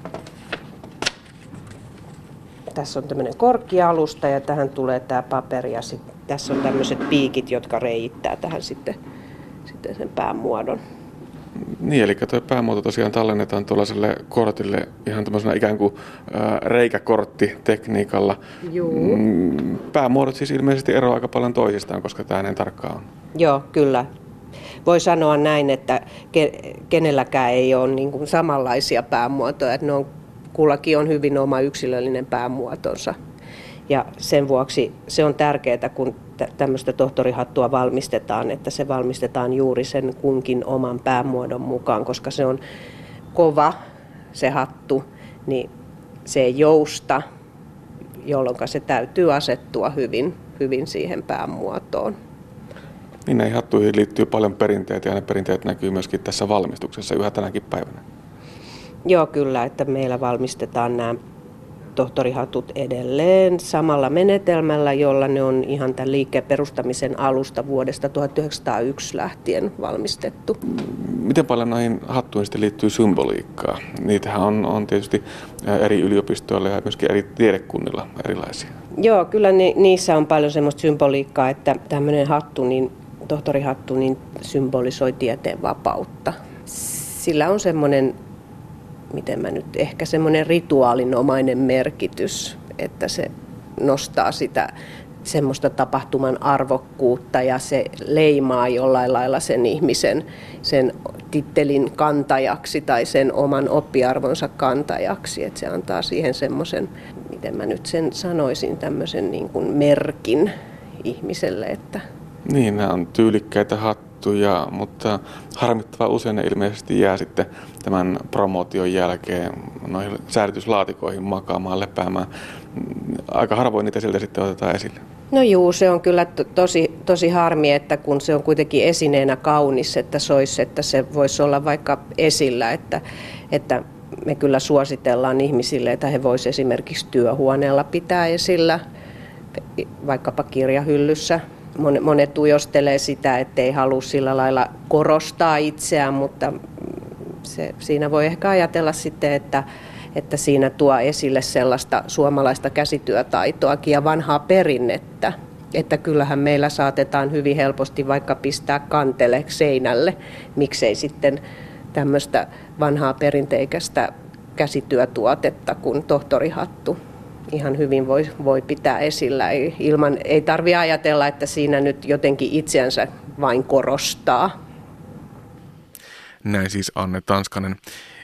Tässä on tämmöinen korkkialusta ja tähän tulee tämä paperi ja sit, tässä on tämmöiset piikit, jotka reittää tähän sitten, sitten sen päämuodon. Niin, eli tuo päämuoto tosiaan tallennetaan tuollaiselle kortille ihan tämmöisenä ikään kuin reikäkorttitekniikalla. Joo. Mm, päämuodot siis ilmeisesti eroavat aika paljon toisistaan, koska tämä näin tarkkaan on. Joo, kyllä. Voi sanoa näin, että kenelläkään ei ole niin kuin samanlaisia päämuotoja, että ne on, kullakin on hyvin oma yksilöllinen päämuotonsa. Ja sen vuoksi se on tärkeää, kun tämmöistä tohtorihattua valmistetaan, että se valmistetaan juuri sen kunkin oman päämuodon mukaan, koska se on kova se hattu, niin se ei jousta, jolloin se täytyy asettua hyvin, hyvin siihen päämuotoon. Niin näihin hattuihin liittyy paljon perinteitä ja ne perinteet näkyy myöskin tässä valmistuksessa yhä tänäkin päivänä. Joo, kyllä, että meillä valmistetaan nämä tohtorihatut edelleen samalla menetelmällä, jolla ne on ihan tämän liikkeen perustamisen alusta vuodesta 1901 lähtien valmistettu. Miten paljon näihin hattuihin sitten liittyy symboliikkaa? Niitähän on, on tietysti eri yliopistoilla ja myöskin eri tiedekunnilla erilaisia. Joo, kyllä ni, niissä on paljon semmoista symboliikkaa, että tämmöinen hattu, niin, tohtorihattu, niin symbolisoi tieteen vapautta. Sillä on semmoinen miten mä nyt, ehkä semmoinen rituaalinomainen merkitys, että se nostaa sitä semmoista tapahtuman arvokkuutta ja se leimaa jollain lailla sen ihmisen sen tittelin kantajaksi tai sen oman oppiarvonsa kantajaksi. Että se antaa siihen semmoisen, miten mä nyt sen sanoisin, tämmöisen niin kuin merkin ihmiselle. Että... Niin, nämä on tyylikkäitä hattuja, mutta harmittava usein ne ilmeisesti jää sitten tämän promotion jälkeen noihin säilytyslaatikoihin makaamaan, lepäämään. Aika harvoin niitä siltä sitten otetaan esille. No juu, se on kyllä tosi, tosi harmi, että kun se on kuitenkin esineenä kaunis, että soisi, että se voisi olla vaikka esillä, että, että me kyllä suositellaan ihmisille, että he voisivat esimerkiksi työhuoneella pitää esillä, vaikkapa kirjahyllyssä. Monet tujostelee sitä, ettei halua sillä lailla korostaa itseään, mutta se, siinä voi ehkä ajatella sitten, että, että siinä tuo esille sellaista suomalaista käsityötaitoakin ja vanhaa perinnettä. Että kyllähän meillä saatetaan hyvin helposti vaikka pistää kantele seinälle, miksei sitten tämmöistä vanhaa perinteikästä käsityötuotetta kuin tohtorihattu ihan hyvin voi, voi pitää esillä. Ei, ilman, ei tarvitse ajatella, että siinä nyt jotenkin itseänsä vain korostaa. Näin siis Anne Tanskanen.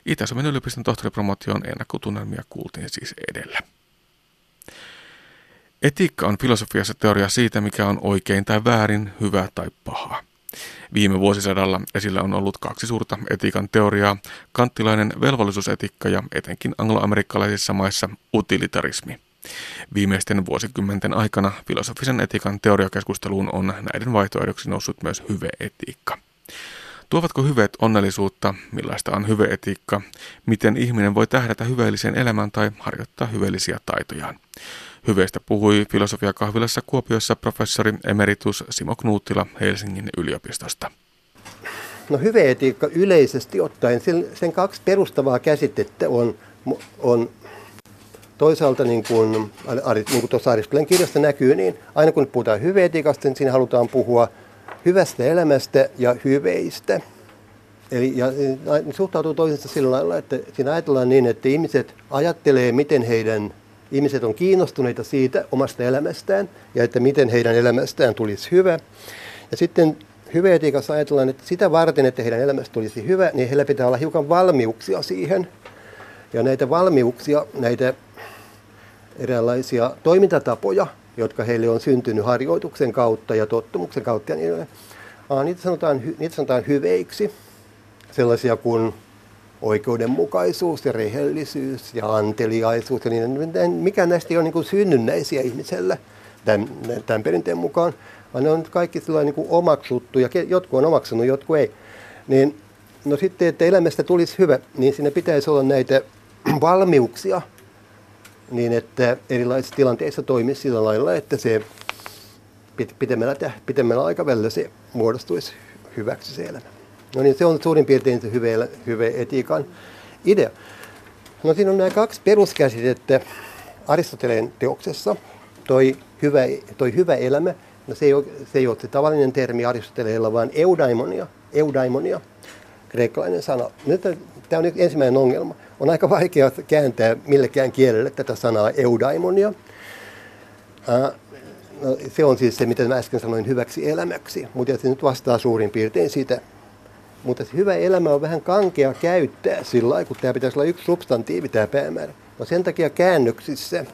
Itä-Suomen yliopiston tohtoripromotion ennakkotunnelmia kuultiin siis edellä. Etiikka on filosofiassa teoria siitä, mikä on oikein tai väärin, hyvä tai paha. Viime vuosisadalla esillä on ollut kaksi suurta etiikan teoriaa, kanttilainen velvollisuusetiikka ja etenkin angloamerikkalaisissa maissa utilitarismi. Viimeisten vuosikymmenten aikana filosofisen etiikan teoriakeskusteluun on näiden vaihtoehdoksi noussut myös hyveetiikka. Tuovatko hyveet onnellisuutta? Millaista on hyveetiikka? Miten ihminen voi tähdätä hyveelliseen elämään tai harjoittaa hyveellisiä taitojaan? Hyveistä puhui filosofiakahvilassa Kuopiossa professori emeritus Simo Knuuttila Helsingin yliopistosta. No hyveetiikka yleisesti ottaen, sen, sen kaksi perustavaa käsitettä on, on toisaalta niin kuin, niin kuin tuossa Aristoteleen kirjasta näkyy, niin aina kun puhutaan hyveetiikasta, niin siinä halutaan puhua hyvästä elämästä ja hyveistä. Eli ja, suhtautuu toisensa sillä lailla, että siinä ajatellaan niin, että ihmiset ajattelee, miten heidän ihmiset on kiinnostuneita siitä omasta elämästään ja että miten heidän elämästään tulisi hyvä. Ja sitten hyveetiikassa ajatellaan, että sitä varten, että heidän elämästä tulisi hyvä, niin heillä pitää olla hiukan valmiuksia siihen. Ja näitä valmiuksia, näitä eräänlaisia toimintatapoja, jotka heille on syntynyt harjoituksen kautta ja tottumuksen kautta, niin niitä sanotaan, niitä sanotaan hyveiksi. Sellaisia kuin oikeudenmukaisuus ja rehellisyys ja anteliaisuus ja niin, mikä näistä ei ole niin synnynnäisiä ihmiselle tämän, tämän perinteen mukaan, vaan ne on kaikki niin kuin omaksuttu ja jotkut on omaksunut, jotkut ei. Niin, no sitten, että elämästä tulisi hyvä, niin siinä pitäisi olla näitä valmiuksia, niin että erilaisissa tilanteissa toimisi sillä lailla, että se pitemmällä, pitemmällä aikavälillä se muodostuisi hyväksi se elämä. No niin, se on suurin piirtein se hyve, hyve etiikan idea. No siinä on nämä kaksi peruskäsitettä Aristoteleen teoksessa. Toi hyvä, toi hyvä elämä, no se ei, ole, se ei ole se tavallinen termi Aristoteleella, vaan eudaimonia, eudaimonia, kreikkalainen sana. Nyt tämä on ensimmäinen ongelma. On aika vaikea kääntää millekään kielelle tätä sanaa eudaimonia. No, se on siis se, mitä mä äsken sanoin, hyväksi elämäksi, mutta se nyt vastaa suurin piirtein siitä, mutta se hyvä elämä on vähän kankea käyttää sillä lailla, kun tämä pitäisi olla yksi substantiivi, tämä päämäärä. No sen takia käännöksissä,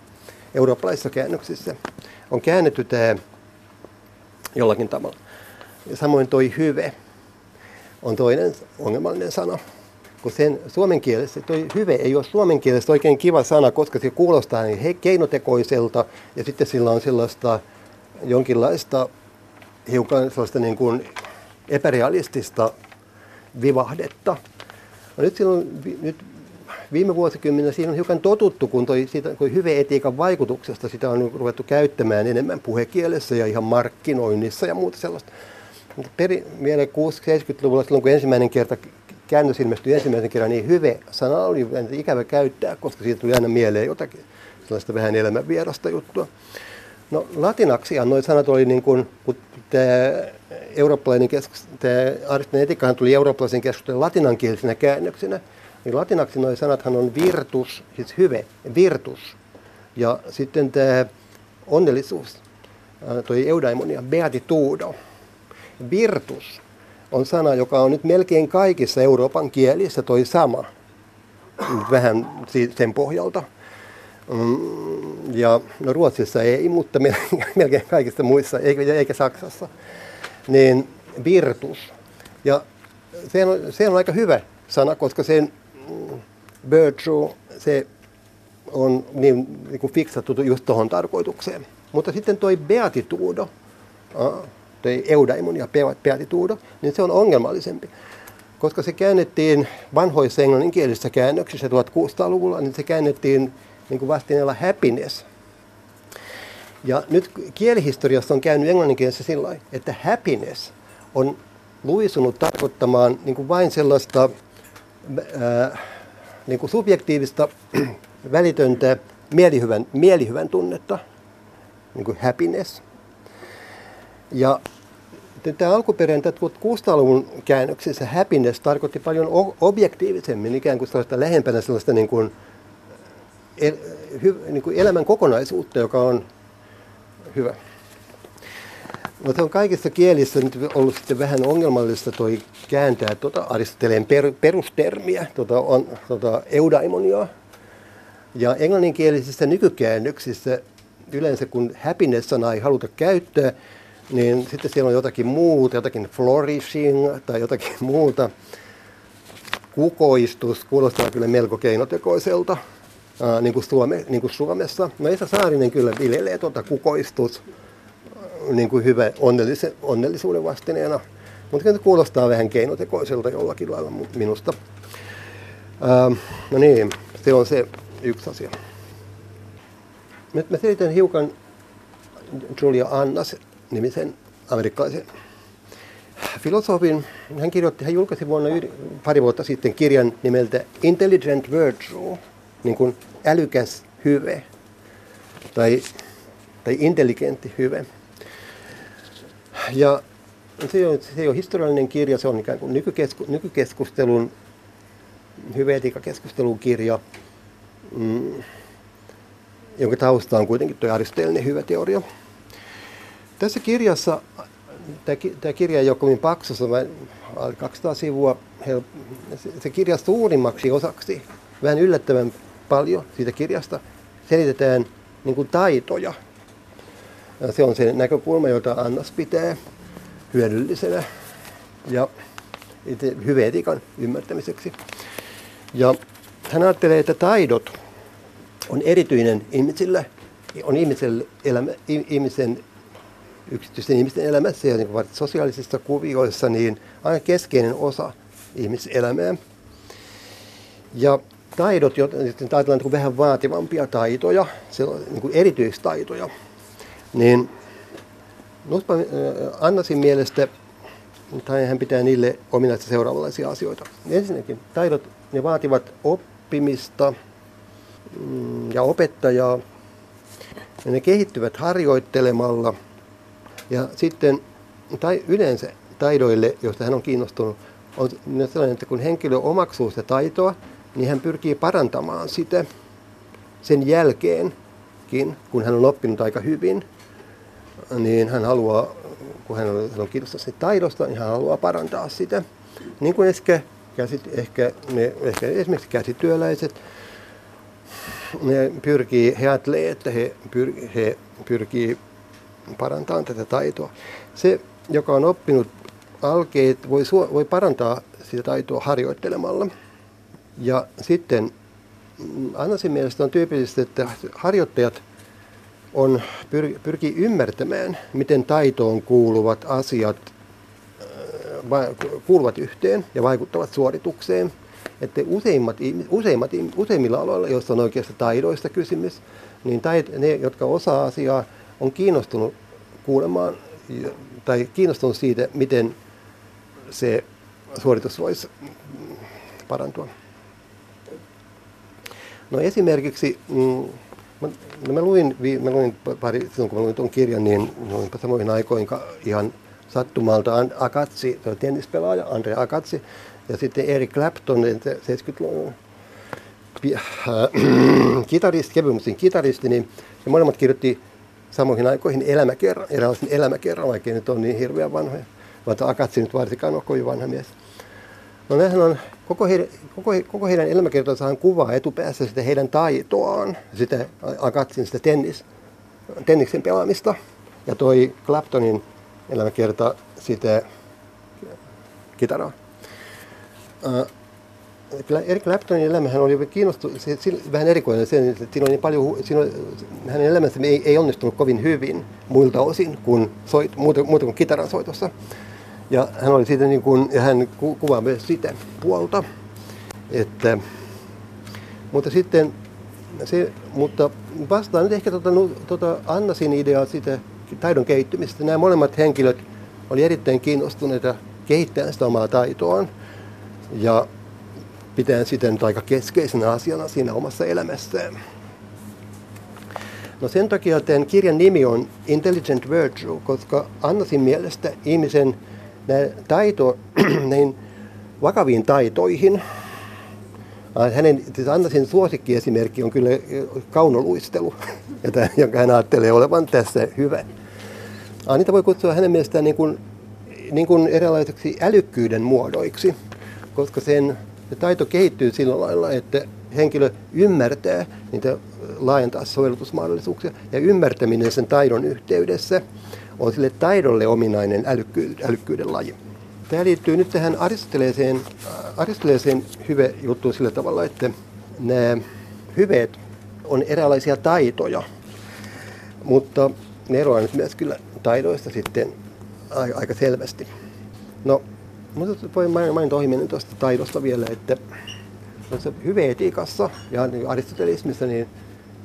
eurooppalaisissa käännöksissä, on käännetty tämä jollakin tavalla. Ja samoin toi hyve on toinen ongelmallinen sana. Kun sen suomen kielessä, toi hyve ei ole suomen kielessä oikein kiva sana, koska se kuulostaa niin keinotekoiselta ja sitten sillä on sellaista jonkinlaista hiukan sellaista niin kuin epärealistista vivahdetta. No nyt, silloin, nyt viime vuosikymmenä siinä on hiukan totuttu, kun, toi, siitä, kun hyveetiikan vaikutuksesta sitä on ruvettu käyttämään enemmän puhekielessä ja ihan markkinoinnissa ja muuta sellaista. Peri, vielä 60-70-luvulla, silloin kun ensimmäinen kerta käännös ilmestyi ensimmäisen kerran, niin hyve-sana oli ikävä käyttää, koska siitä tuli aina mieleen jotakin sellaista vähän elämänvierasta juttua. No latinaksi noin sanat oli niin kuin, kun tämä eurooppalainen keskus, tämä Aristoteleen etiikkahan tuli eurooppalaisen keskustelun latinankielisenä käännöksenä, niin latinaksi nuo sanathan on virtus, siis hyve, virtus. Ja sitten tämä onnellisuus, toi eudaimonia, beatitudo. Virtus on sana, joka on nyt melkein kaikissa Euroopan kielissä toi sama, vähän sen pohjalta. Mm, ja no Ruotsissa ei, mutta melkein kaikissa muissa, eikä, Saksassa niin virtus. Ja se on, se on aika hyvä sana, koska sen mm, virtue, se on niin, niin kuin fiksattu just tuohon tarkoitukseen. Mutta sitten toi beatitudo, toi eudaimon ja beatitudo, niin se on ongelmallisempi. Koska se käännettiin vanhoissa englanninkielisissä käännöksissä 1600-luvulla, niin se käännettiin niin kuin vastineella happiness – ja nyt kielihistoriassa on käynyt englanninkielisessä sillä että happiness on luisunut tarkoittamaan niin kuin vain sellaista ää, niin kuin subjektiivista välitöntä mielihyvän, mielihyvän tunnetta, niin kuin happiness. Ja tämä alkuperäinen 1600-luvun käännöksessä happiness tarkoitti paljon objektiivisemmin, ikään kuin sellaista lähempänä sellaista niin kuin, el, hy, niin kuin elämän kokonaisuutta, joka on hyvä. No se on kaikissa kielissä nyt ollut sitten vähän ongelmallista toi kääntää tuota Aristoteleen per, perustermiä, tuota, on, tuota eudaimonia. Ja englanninkielisissä nykykäännöksissä yleensä kun happiness-sanaa ei haluta käyttää, niin sitten siellä on jotakin muuta, jotakin flourishing tai jotakin muuta. Kukoistus kuulostaa kyllä melko keinotekoiselta, ää, niin, kuin Suome, niin kuin Suomessa. No Esa Saarinen kyllä viljelee tuota kukoistus niin kuin hyvä onnellisuuden vastineena, mutta se kuulostaa vähän keinotekoiselta jollakin lailla minusta. Ää, no niin, se on se yksi asia. Nyt mä selitän hiukan Julia Annas nimisen amerikkalaisen filosofin. Hän kirjoitti, hän julkaisi vuonna pari vuotta sitten kirjan nimeltä Intelligent Virtue, niin kuin älykäs hyve tai, tai intelligentti hyve. Ja se on, se on historiallinen kirja, se on ikään kuin nykykesku, nykykeskustelun, hyveetiikakeskustelun kirja, mm, jonka tausta on kuitenkin tuo aristotelinen hyvä teoria. Tässä kirjassa, tämä kirja ei ole kovin paksu, se on 200 sivua, se kirja suurimmaksi osaksi, vähän yllättävän paljon siitä kirjasta, selitetään niin kuin taitoja. Ja se on se näkökulma, jota Annas pitää hyödyllisenä ja hyveetikan ymmärtämiseksi. Ja hän ajattelee, että taidot on erityinen ihmisille, on ihmisen, elämä, ihmisen yksityisten ihmisten elämässä ja niin sosiaalisissa kuvioissa niin aina keskeinen osa ihmiselämää. Ja taidot, joita ajatellaan niin vähän vaativampia taitoja, niin kuin erityistaitoja, niin Nuspa, Annasin mielestä tai hän pitää niille ominaista seuraavanlaisia asioita. Ensinnäkin taidot, ne vaativat oppimista mm, ja opettajaa. Ja ne kehittyvät harjoittelemalla – ja sitten tai yleensä taidoille, joista hän on kiinnostunut, on sellainen, että kun henkilö omaksuu sitä taitoa, niin hän pyrkii parantamaan sitä sen jälkeenkin, kun hän on oppinut aika hyvin, niin hän haluaa, kun hän on, kiinnostunut taidosta, niin hän haluaa parantaa sitä. Niin kuin ehkä, käsit, ehkä, ne, ehkä esimerkiksi käsityöläiset, ne pyrkii, he ajattelee, että he, pyr, he pyrkii parantaa tätä taitoa. Se, joka on oppinut alkeet, voi, voi parantaa sitä taitoa harjoittelemalla. Ja sitten mm, Annasin mielestä on tyypillistä, että harjoittajat on, pyr, pyrkii ymmärtämään, miten taitoon kuuluvat asiat äh, kuuluvat yhteen ja vaikuttavat suoritukseen. Että useimmat, useimmat, useimmilla aloilla, joissa on oikeasta taidoista kysymys, niin tait, ne, jotka osaa asiaa, on kiinnostunut kuulemaan tai kiinnostunut siitä, miten se suoritus voisi parantua. No esimerkiksi, mm, no mä, luin, mä luin pari, silloin kun mä luin tuon kirjan, niin luinpa samoihin aikoihin ihan sattumalta Akatsi, tennispelaaja Andre Akatsi, ja sitten Eric Clapton, 70-luvun kitaristi, kevyen kitaristi, niin ja molemmat kirjoitti samoihin aikoihin elämäkerran, eräänlaisen elämäkerran, vaikka nyt on niin hirveän vanhoja. Vaikka Akatsi nyt varsinkaan on kovin vanha mies. No on, koko heidän, koko, koko heidän elämäkertansa on kuvaa etupäässä sitä heidän taitoaan, sitä Akatsin sitä tennis, tenniksen pelaamista. Ja toi Claptonin elämäkerta sitä kitaraa. Eric Claptonin elämähän oli kiinnostunut, se, vähän erikoinen sen, että siinä niin paljon, siinä oli, hänen elämänsä ei, ei onnistunut kovin hyvin muilta osin kuin soit, muuta, muuta kuin kitaran soitossa. Ja hän oli siitä niin kuin, ja hän ku, kuvaa myös sitä puolta. Että, mutta sitten se, mutta vastaan nyt ehkä tuota, tuota Annasin ideaa siitä taidon kehittymistä. Nämä molemmat henkilöt oli erittäin kiinnostuneita kehittämään sitä omaa taitoaan. Ja sitä nyt aika keskeisenä asiana siinä omassa elämässään. No sen takia tämän kirjan nimi on Intelligent Virtue, koska Annasin mielestä ihmisen taito niin vakaviin taitoihin, hänen, siis Annasin suosikkiesimerkki on kyllä kaunoluistelu, jonka hän ajattelee olevan tässä hyvä. niitä voi kutsua hänen mielestään niin kuin, niin kuin eräänlaiseksi älykkyyden muodoiksi, koska sen se taito kehittyy sillä lailla, että henkilö ymmärtää niitä laajentaa sovellutusmahdollisuuksia ja ymmärtäminen sen taidon yhteydessä on sille taidolle ominainen älykky, älykkyyden laji. Tämä liittyy nyt tähän aristoteleeseen, aristoteleeseen hyve juttuun sillä tavalla, että nämä hyveet on eräänlaisia taitoja, mutta ne eroavat myös kyllä taidoista sitten aika selvästi. No, mutta voi mainita ohi tuosta taidosta vielä, että hyveetiikassa ja aristotelismissa, niin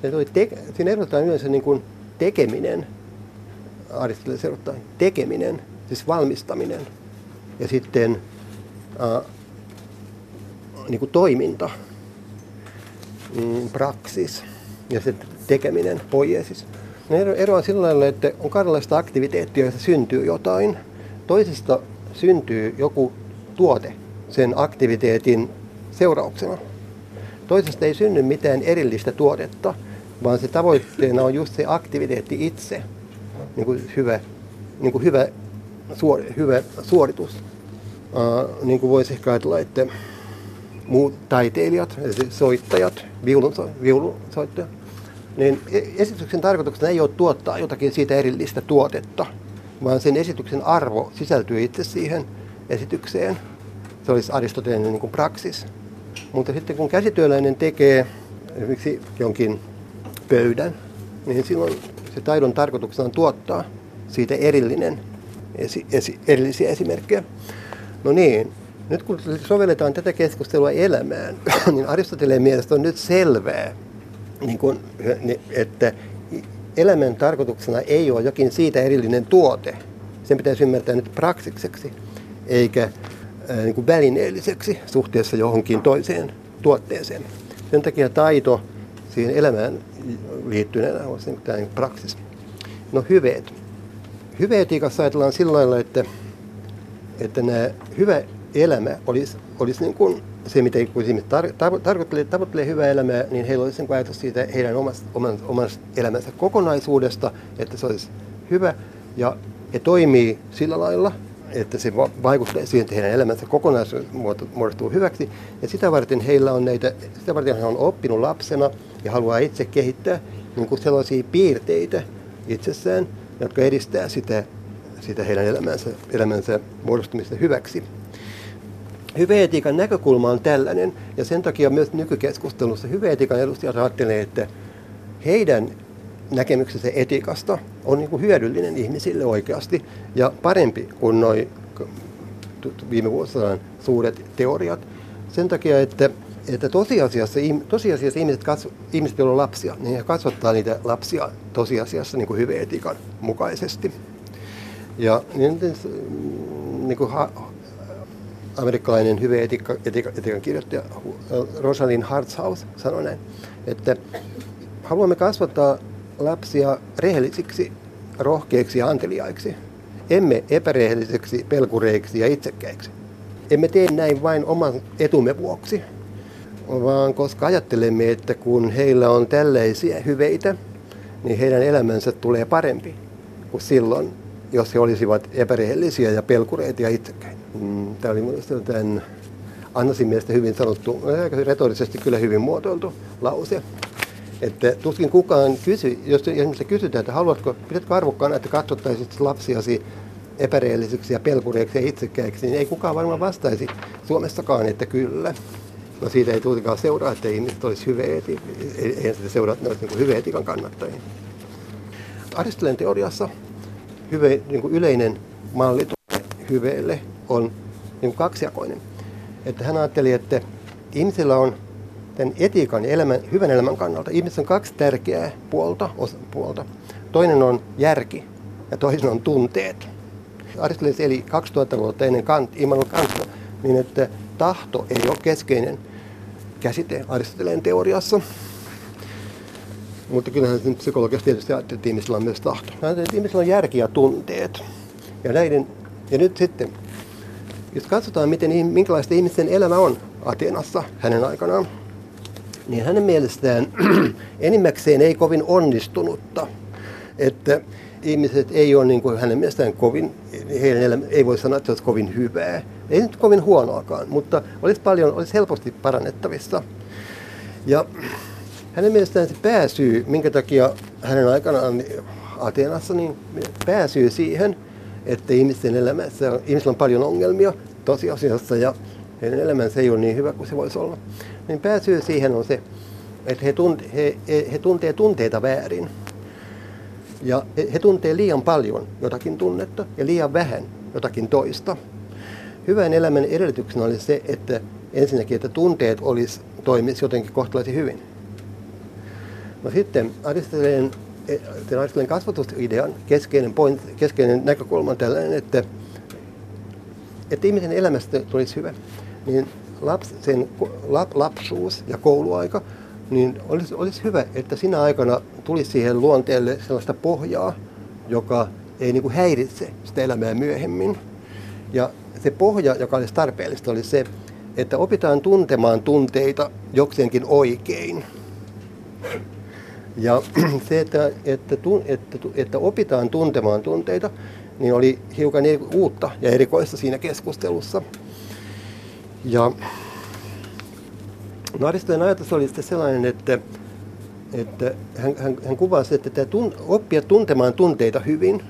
se te, siinä erotetaan yleensä niin kuin tekeminen, Aristoteles erottaa tekeminen, siis valmistaminen, ja sitten äh, niin kuin toiminta, mm, praksis ja sitten tekeminen, poiesis. Ne eroaa sillä lailla, että on kahdenlaista aktiviteettia, joista syntyy jotain. Toisesta syntyy joku tuote sen aktiviteetin seurauksena. Toisesta ei synny mitään erillistä tuotetta, vaan se tavoitteena on just se aktiviteetti itse, niin kuin hyvä, niin kuin hyvä, suor, hyvä suoritus. Uh, niin kuin voisi ehkä ajatella, että muut taiteilijat, soittajat, viulun, viulunsoittajat, niin e, esityksen tarkoituksena ei ole tuottaa jotakin siitä erillistä tuotetta, vaan sen esityksen arvo sisältyy itse siihen esitykseen. Se olisi Aristoteleen niin praksis. Mutta sitten kun käsityöläinen tekee esimerkiksi jonkin pöydän, niin silloin se taidon tarkoituksena on tuottaa siitä erillinen, esi, esi, erillisiä esimerkkejä. No niin, nyt kun sovelletaan tätä keskustelua elämään, niin Aristoteleen mielestä on nyt selvää, niin kuin, että elämän tarkoituksena ei ole jokin siitä erillinen tuote. Sen pitäisi ymmärtää nyt praksikseksi, eikä niin kuin välineelliseksi suhteessa johonkin toiseen tuotteeseen. Sen takia taito siihen elämään liittyneenä on se tämä praksis. No hyveet. Hyveetiikassa ajatellaan sillä lailla, että, että nämä hyvä elämä olisi, olisi niin kuin se, mitä ihmiset tar- tar- tarkoittelee, tavoittelee hyvää elämää, niin heillä olisi niin ajatus siitä heidän omasta, oman, oman elämänsä kokonaisuudesta, että se olisi hyvä ja he toimii sillä lailla, että se vaikuttaa siihen, että heidän elämänsä kokonaisuus muodostuu hyväksi. Ja sitä varten heillä on näitä, sitä varten he on oppinut lapsena ja haluaa itse kehittää niin kuin sellaisia piirteitä itsessään, jotka edistää sitä, sitä heidän elämänsä, elämänsä muodostumista hyväksi. Hyveetiikan näkökulma on tällainen, ja sen takia myös nykykeskustelussa hyveetiikan edustajat ajattelee, että heidän näkemyksensä etiikasta on niin kuin hyödyllinen ihmisille oikeasti ja parempi kuin noin viime vuosina suuret teoriat. Sen takia, että, että tosiasiassa, tosiasiassa ihmiset, katso, ihmiset, joilla on lapsia, niin he kasvattaa niitä lapsia tosiasiassa niin kuin hyveetiikan mukaisesti. Ja niin, niin kuin ha, amerikkalainen hyvä etiikka, etiikka, etiikan kirjoittaja Rosalind Hartshaus sanoi näin, että haluamme kasvattaa lapsia rehellisiksi, rohkeiksi ja anteliaiksi. Emme epärehelliseksi, pelkureiksi ja itsekkäiksi. Emme tee näin vain oman etumme vuoksi, vaan koska ajattelemme, että kun heillä on tällaisia hyveitä, niin heidän elämänsä tulee parempi kuin silloin, jos he olisivat epärehellisiä ja pelkureita ja itsekkäitä. Mm, Tämä oli tämän Annasin mielestä hyvin sanottu, retorisesti kyllä hyvin muotoiltu lause. Että tuskin kukaan kysy, jos esimerkiksi kysytään, että haluatko, pidätkö arvokkaana, että katsottaisit lapsiasi epäreellisiksi ja pelkureiksi ja itsekkäiksi, niin ei kukaan varmaan vastaisi Suomessakaan, että kyllä. No siitä ei tultikaan seuraa, että ihmiset olisi hyveeti, ei, ei sitä seuraa, että ne olisivat niin hyveetikan kannattajia. Aristoteleen teoriassa hyve, niin yleinen malli hyveelle on niin kaksijakoinen. Että hän ajatteli, että ihmisillä on tämän etiikan ja elämän, hyvän elämän kannalta ihmisessä on kaksi tärkeää puolta, osa, puolta. Toinen on järki ja toinen on tunteet. Aristoteles eli 2000 vuotta ennen Kant, Immanuel Kantia, niin että tahto ei ole keskeinen käsite Aristoteleen teoriassa. Mutta kyllähän psykologiassa tietysti ajattelee, että ihmisillä on myös tahto. Että ihmisillä on järki ja tunteet. Ja, näiden, ja nyt sitten, jos katsotaan, miten, minkälaista ihmisten elämä on Atenassa hänen aikanaan, niin hänen mielestään enimmäkseen ei kovin onnistunutta. Että ihmiset ei ole niin kuin hänen mielestään kovin, heidän elämä, ei voi sanoa, että se olisi kovin hyvää. Ei nyt kovin huonoakaan, mutta olisi paljon, olisi helposti parannettavissa. Ja hänen mielestään se pääsyy, minkä takia hänen aikanaan Ateenassa, niin pääsyy siihen, että ihmisten elämässä, ihmisillä on paljon ongelmia tosiasiassa ja heidän elämänsä ei ole niin hyvä kuin se voisi olla. Niin pääsyy siihen on se, että he, tunt, he, he, he tuntee tunteita väärin. Ja he, he tuntee liian paljon jotakin tunnetta ja liian vähän jotakin toista. Hyvän elämän edellytyksenä oli se, että ensinnäkin, että tunteet olisi, toimisi jotenkin kohtalaisen hyvin. No sitten Aristoteleen, Aristoteleen kasvatusidean keskeinen, point, keskeinen näkökulma on tällainen, että, että ihmisen elämästä tulisi hyvä. Niin laps, sen lap, lapsuus ja kouluaika niin olisi, olisi hyvä, että sinä aikana tulisi siihen luonteelle sellaista pohjaa, joka ei niin kuin häiritse sitä elämää myöhemmin. Ja se pohja, joka olisi tarpeellista, oli se, että opitaan tuntemaan tunteita jokseenkin oikein. Ja se, että, että, että, että opitaan tuntemaan tunteita, niin oli hiukan uutta ja erikoista siinä keskustelussa. Ja Aristoteleen ajatus oli sitten sellainen, että, että hän, hän, hän kuvasi, että tämä tun, oppia tuntemaan tunteita hyvin,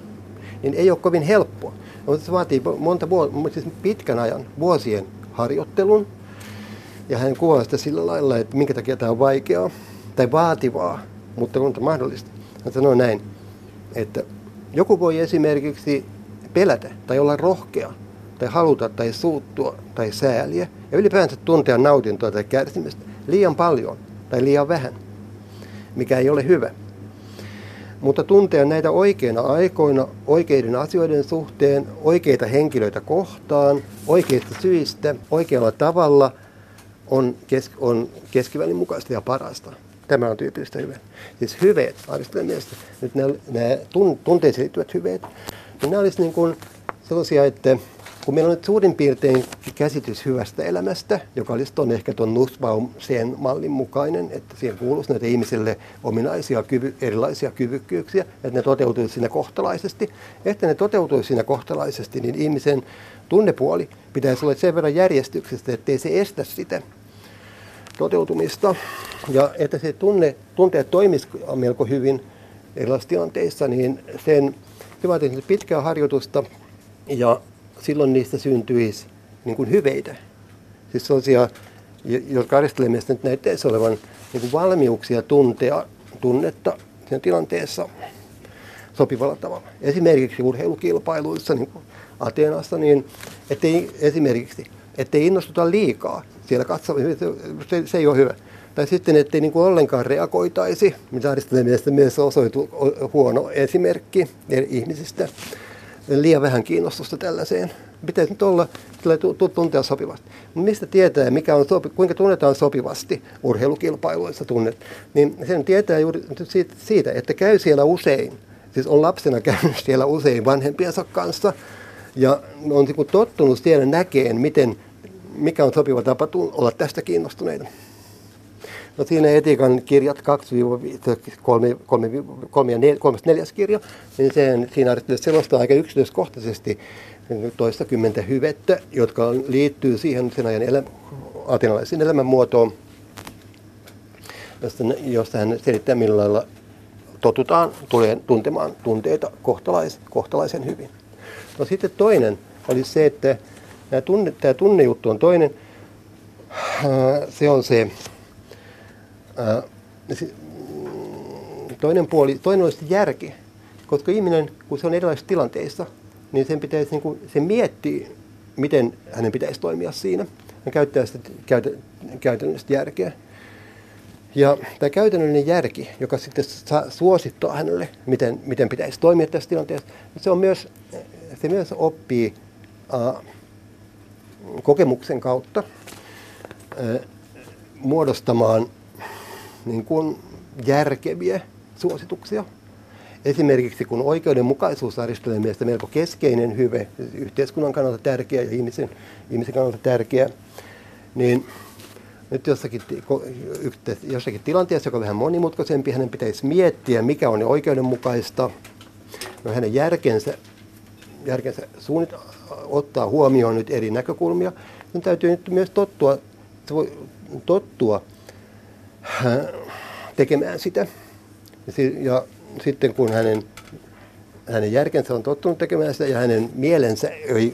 niin ei ole kovin helppoa. No, se vaatii monta vuotta, siis pitkän ajan, vuosien harjoittelun. Ja hän kuvasi sitä sillä lailla, että minkä takia tämä on vaikeaa tai vaativaa, mutta on mahdollista. Hän sanoi näin, että joku voi esimerkiksi pelätä tai olla rohkea tai haluta tai suuttua tai sääliä ja ylipäänsä tuntea nautintoa tai kärsimystä liian paljon tai liian vähän, mikä ei ole hyvä. Mutta tuntea näitä oikeina aikoina, oikeiden asioiden suhteen, oikeita henkilöitä kohtaan, oikeista syistä, oikealla tavalla on, kes, on keskivälin mukaista ja parasta. Tämä on tyypillistä hyvää. Siis hyveet, Aristoteleen mielestä, nyt nämä, nämä tunteisiin liittyvät hyveet, niin nämä olisivat niin sellaisia, että kun meillä on nyt suurin piirtein käsitys hyvästä elämästä, joka olisi tuon ehkä tuon Nussbaum sen mallin mukainen, että siihen kuuluisi näitä ihmisille ominaisia kyvy, erilaisia kyvykkyyksiä, että ne toteutuisi siinä kohtalaisesti. Että ne toteutuisi siinä kohtalaisesti, niin ihmisen tunnepuoli pitäisi olla sen verran järjestyksestä, ettei se estä sitä toteutumista. Ja että se tunne, tunteet toimisi melko hyvin erilaisissa tilanteissa, niin sen, se vaatii pitkää harjoitusta ja silloin niistä syntyisi niin kuin hyveitä. Siis sellaisia, jotka mielestä nyt näyttäisi olevan niin kuin valmiuksia tuntea tunnetta siinä tilanteessa sopivalla tavalla. Esimerkiksi urheilukilpailuissa, niin kuin Ateenassa, niin ettei, esimerkiksi, ettei innostuta liikaa siellä katsomisessa, se, se ei ole hyvä. Tai sitten, ettei niin kuin ollenkaan reagoitaisi, mitä Aristoteleen mielestä myös osoitu huono esimerkki ihmisistä liian vähän kiinnostusta tällaiseen. Pitäisi nyt olla tuntea sopivasti. Mistä tietää, mikä on sopi, kuinka tunnetaan sopivasti urheilukilpailuissa tunnet, niin sen tietää juuri siitä, että käy siellä usein. Siis on lapsena käynyt siellä usein vanhempiensa kanssa ja on niin tottunut siellä näkeen, miten, mikä on sopiva tapa olla tästä kiinnostuneita. No siinä etiikan kirjat 2-3 ja 4, kirja, niin sen, siinä Aristoteles selostaa aika yksityiskohtaisesti toista kymmentä hyvettä, jotka liittyy siihen sen ajan elä, atenalaisen elämänmuotoon, josta, josta hän selittää millä lailla totutaan tulee tuntemaan tunteita kohtalais, kohtalaisen hyvin. No sitten toinen oli se, että tämä, tunne, tämä tunnejuttu on toinen. Se on se toinen puoli, toinen olisi järki, koska ihminen, kun se on erilaisissa tilanteissa, niin sen pitäisi, niin kuin, se miettii, miten hänen pitäisi toimia siinä. Hän käyttää sitä käytä, käytännöllistä järkeä. Ja tämä käytännöllinen järki, joka sitten suosittaa hänelle, miten, miten pitäisi toimia tässä tilanteessa, se, on myös, se myös oppii uh, kokemuksen kautta muodostamaan niin kuin järkeviä suosituksia. Esimerkiksi kun oikeudenmukaisuus Aristoteleen mielestä melko keskeinen hyve, yhteiskunnan kannalta tärkeä ja ihmisen, ihmisen kannalta tärkeä, niin nyt jossakin, jossakin tilanteessa, joka on vähän monimutkaisempi, hänen pitäisi miettiä, mikä on oikeudenmukaista. no hänen järkensä, järkensä suunnit, ottaa huomioon nyt eri näkökulmia, niin täytyy nyt myös tottua, tottua äh, tekemään sitä. Ja sitten kun hänen, hänen järkensä on tottunut tekemään sitä ja hänen mielensä,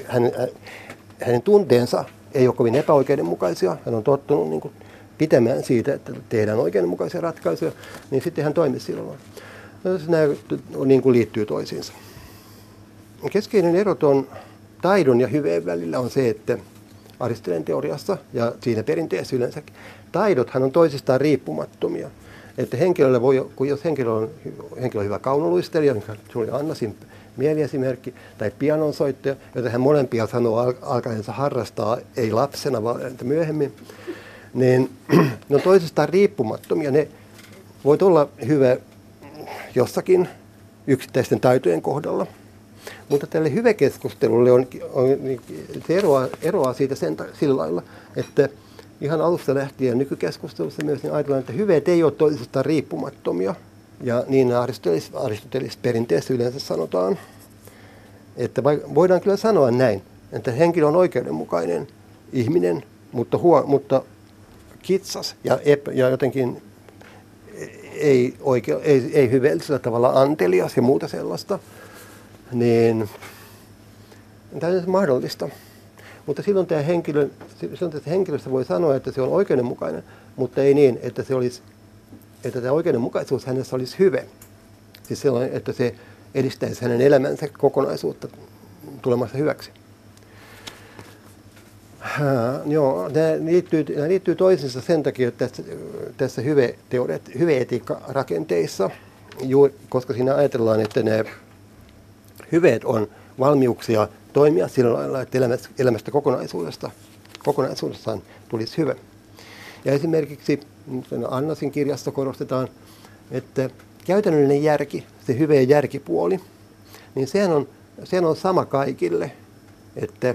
hänen, hänen tunteensa ei ole kovin epäoikeudenmukaisia, hän on tottunut niin kuin pitämään siitä, että tehdään oikeudenmukaisia ratkaisuja, niin sitten hän toimii silloin. Nämä niin kuin liittyy toisiinsa. Keskeinen ero on taidon ja hyveen välillä on se, että Aristoteleen teoriassa ja siinä perinteessä yleensäkin, taidothan on toisistaan riippumattomia. Että henkilölle voi, kun jos henkilö on, henkilö on hyvä kaunoluistelija, mikä oli Annasin mieliesimerkki, tai pianonsoittaja, jota hän molempia sanoo alkaensa harrastaa, ei lapsena, vaan myöhemmin, niin ne on toisistaan riippumattomia. Ne voit olla hyvä jossakin yksittäisten taitojen kohdalla. Mutta tälle hyväkeskustelulle on, on, se eroaa, eroaa siitä sen, sillä lailla, että ihan alusta lähtien nykykeskustelussa myös niin ajatellaan, että hyveet ei ole toisistaan riippumattomia. Ja niin aristotelis, aristotelis perinteessä yleensä sanotaan, että voidaan kyllä sanoa näin, että henkilö on oikeudenmukainen ihminen, mutta, huo, mutta kitsas ja, epä, ja jotenkin ei, oikein, ei, ei hyveellisellä tavalla antelias ja muuta sellaista, niin tämä on mahdollista. Mutta silloin tämä henkilö, silloin tästä henkilöstä voi sanoa, että se on oikeudenmukainen, mutta ei niin, että, se olisi, että tämä oikeudenmukaisuus hänessä olisi hyve. Siis silloin, että se edistäisi hänen elämänsä kokonaisuutta tulemassa hyväksi. Ha, joo, nämä liittyy, nämä liittyy toisiinsa sen takia, että tässä, tässä hyve, hyve-etiikka-rakenteissa, koska siinä ajatellaan, että nämä hyveet on valmiuksia toimia sillä lailla, että elämästä, kokonaisuudesta, kokonaisuudessaan tulisi hyvä. Ja esimerkiksi Annasin kirjassa korostetaan, että käytännöllinen järki, se hyvä järkipuoli, niin sehän on, sehän on sama kaikille, että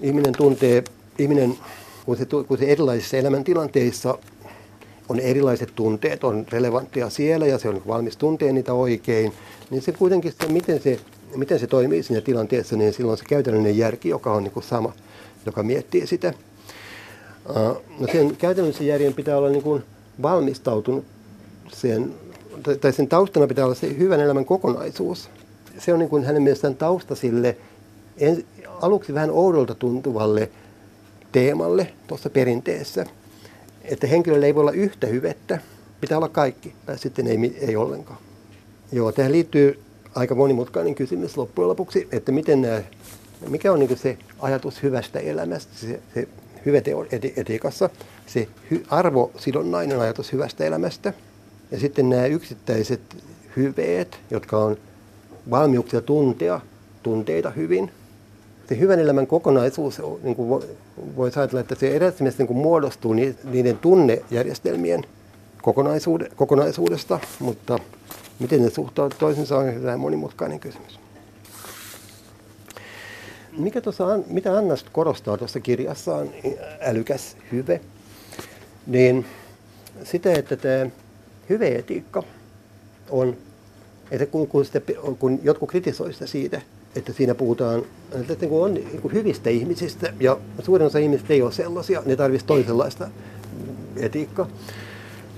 ihminen tuntee, ihminen, kun se, kun se erilaisissa elämäntilanteissa on erilaiset tunteet, on relevanttia siellä ja se on valmis tuntee niitä oikein, niin se kuitenkin, se, miten, se, miten se toimii siinä tilanteessa, niin silloin se käytännöllinen järki, joka on niin kuin sama, joka miettii sitä. No sen käytännöllisen järjen pitää olla niin kuin valmistautunut sen, tai sen taustana pitää olla se hyvän elämän kokonaisuus. Se on niin kuin hänen mielestään tausta sille en, aluksi vähän oudolta tuntuvalle teemalle tuossa perinteessä, että henkilöllä ei voi olla yhtä hyvettä, pitää olla kaikki, tai sitten ei, ei ollenkaan. Joo, tähän liittyy aika monimutkainen kysymys loppujen lopuksi, että miten nämä, mikä on niin se ajatus hyvästä elämästä, se, se hyveteetiikassa, se hy, arvosidonnainen ajatus hyvästä elämästä, ja sitten nämä yksittäiset hyveet, jotka on valmiuksia tuntea tunteita hyvin. Se hyvän elämän kokonaisuus, niin kuin voisi ajatella, että se erässä niin muodostuu niiden tunnejärjestelmien kokonaisuudesta, mutta miten ne suhtautuvat toisensa on hyvin monimutkainen kysymys. Mikä tuossa, mitä Anna korostaa tuossa kirjassaan, älykäs hyve, niin sitä, että tämä hyveetiikka on, että kun, kun, sitä, kun jotkut kritisoivat sitä siitä, että siinä puhutaan että kun on niin kuin hyvistä ihmisistä, ja suurin osa ihmisistä ei ole sellaisia, ne tarvitsisi toisenlaista etiikkaa.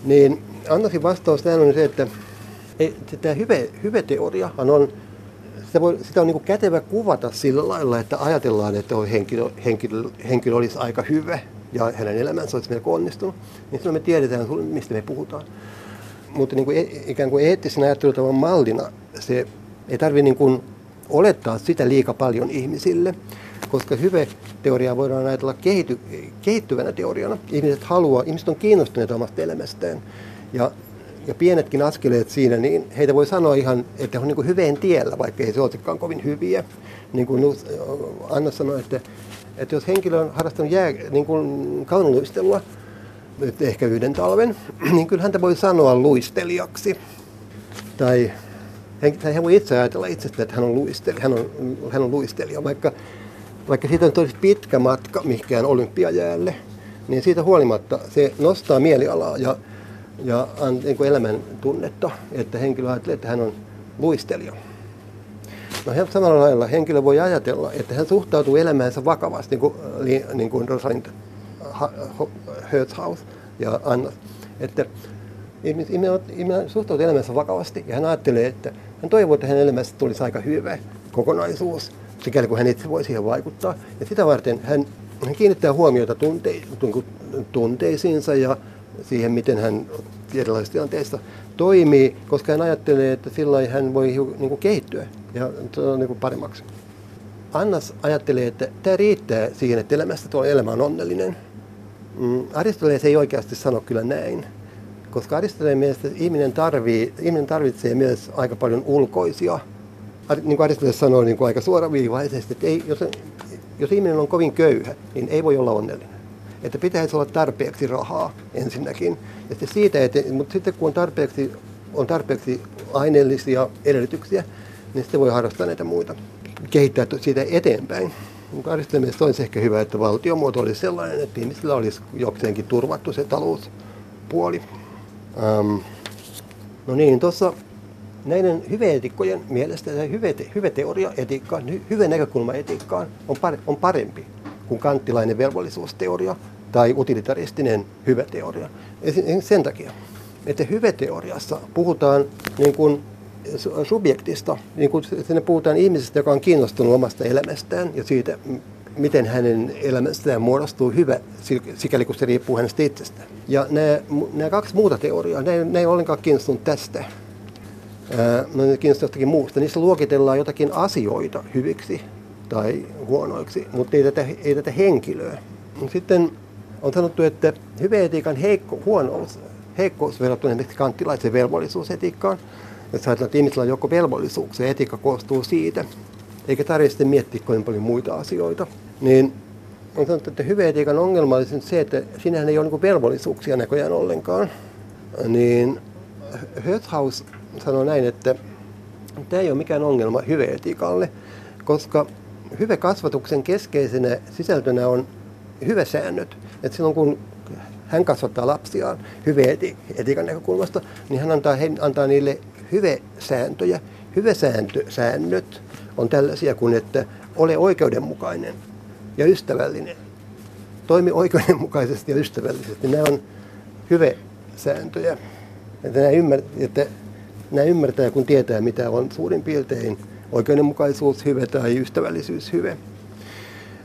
Niin Annasin vastaus tähän on se, että ei, tämä hyve, hyve-teoria on, sitä, voi, sitä on niin kuin kätevä kuvata sillä lailla, että ajatellaan, että henkilö, henkilö, henkilö olisi aika hyvä ja hänen elämänsä olisi melko onnistunut, niin silloin me tiedetään, mistä me puhutaan. Mutta niin kuin, e, ikään kuin eettisen ajattelutavan mallina se ei tarvitse niin olettaa sitä liika paljon ihmisille, koska hyve-teoriaa voidaan ajatella kehity, kehittyvänä teoriana. Ihmiset haluaa, ihmiset on kiinnostuneita omasta elämästään. Ja, ja pienetkin askeleet siinä, niin heitä voi sanoa ihan, että he on niin hyveen tiellä, vaikka ei se olisikaan kovin hyviä. Niin kuin Anna sanoi, että, että jos henkilö on harrastanut jää, niin kuin kaunoluistelua, ehkä yhden talven, niin kyllä häntä voi sanoa luistelijaksi. Tai tai hän voi itse ajatella itsestä, että hän on, luistelija, hän on, hän on luistelija, vaikka, vaikka siitä on tosi pitkä matka mihinkään olympiajäälle, niin siitä huolimatta se nostaa mielialaa ja, ja on niin kuin elämän tunnetta, että henkilö ajattelee, että hän on luistelija. No samalla lailla henkilö voi ajatella, että hän suhtautuu elämäänsä vakavasti, niin kuin, niin kuin Rosalind Hertzhaus ja Anna. Että ihminen suhtautuu elämänsä vakavasti ja hän ajattelee, että hän toivoo, että hänen elämässä tulisi aika hyvä kokonaisuus, sikäli kun hän itse voi siihen vaikuttaa. Ja sitä varten hän, hän kiinnittää huomiota tunte, tunteisiinsa ja siihen, miten hän erilaisissa tilanteissa toimii, koska hän ajattelee, että sillä hän voi niin kuin kehittyä ja niin kuin paremmaksi. Annas ajattelee, että tämä riittää siihen, että elämästä tuo elämä on onnellinen. Mm, Aristoteles ei oikeasti sano kyllä näin, koska Aristoteleen mielestä ihminen, tarvii, ihminen tarvitsee myös aika paljon ulkoisia. Niin kuin Aristoteles sanoi niin kuin aika suoraviivaisesti, että ei, jos, jos ihminen on kovin köyhä, niin ei voi olla onnellinen. Että pitäisi olla tarpeeksi rahaa ensinnäkin. Ja siitä, että, mutta sitten kun on tarpeeksi, on tarpeeksi aineellisia edellytyksiä, niin sitten voi harrastaa näitä muita, kehittää siitä eteenpäin. Aristoteles olisi ehkä hyvä, että valtiomuoto olisi sellainen, että ihmisillä olisi jokseenkin turvattu se talouspuoli. Ähm, no niin, tuossa näiden hyveetikkojen mielestä tämä hyve, hyveteoria etiikkaan, hyvä näkökulma etiikkaan on, pare, on parempi kuin kanttilainen velvollisuusteoria tai utilitaristinen hyveteoria. Sen takia, että hyveteoriassa puhutaan niin kuin subjektista, niin kuin sinne puhutaan ihmisestä, joka on kiinnostunut omasta elämästään ja siitä, miten hänen elämästään muodostuu hyvä, sikäli kun se riippuu hänestä itsestään. Ja nämä, nämä kaksi muuta teoriaa, ne, ne ei ollenkaan kiinnostunut tästä. no, ne kiinnostunut jostakin muusta. Niissä luokitellaan jotakin asioita hyviksi tai huonoiksi, mutta ei tätä, ei tätä henkilöä. Sitten on sanottu, että hyveetiikan heikko, huonous, heikkous verrattuna esimerkiksi kanttilaisen velvollisuusetiikkaan, jos ajatellaan, että ihmisillä on joko velvollisuuksia, etiikka koostuu siitä, eikä tarvitse miettiä kovin paljon muita asioita, niin on sanottu, että hyveetiikan ongelma olisi se, että sinähän ei ole niin velvollisuuksia näköjään ollenkaan. Niin Höthaus sanoi näin, että tämä ei ole mikään ongelma hyveetiikalle, koska kasvatuksen keskeisenä sisältönä on säännöt. Että silloin kun hän kasvattaa lapsiaan etiikan näkökulmasta, niin hän antaa, he, antaa niille. Hyvesääntösäännöt on tällaisia kuin, että ole oikeudenmukainen ja ystävällinen. Toimi oikeudenmukaisesti ja ystävällisesti. Nämä on hyvesääntöjä. Että nämä, ymmär, että nämä ymmärtää, kun tietää, mitä on suurin piirtein oikeudenmukaisuus hyve tai ystävällisyys hyve.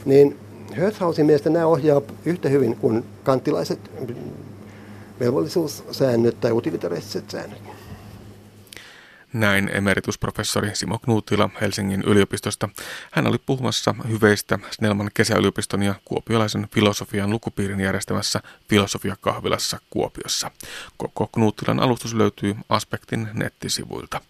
Niin Höthausin mielestä nämä ohjaa yhtä hyvin kuin kantilaiset velvollisuussäännöt tai utilitaristiset säännöt. Näin emeritusprofessori Simo Knuutila Helsingin yliopistosta. Hän oli puhumassa hyveistä Snellman kesäyliopiston ja kuopiolaisen filosofian lukupiirin järjestämässä filosofiakahvilassa Kuopiossa. Koko Knuutilan alustus löytyy Aspektin nettisivuilta.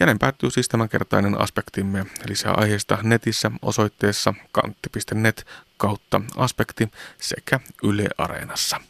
Ja näin päättyy siis tämänkertainen aspektimme. Lisää aiheesta netissä osoitteessa kantti.net kautta aspekti sekä Yle Areenassa.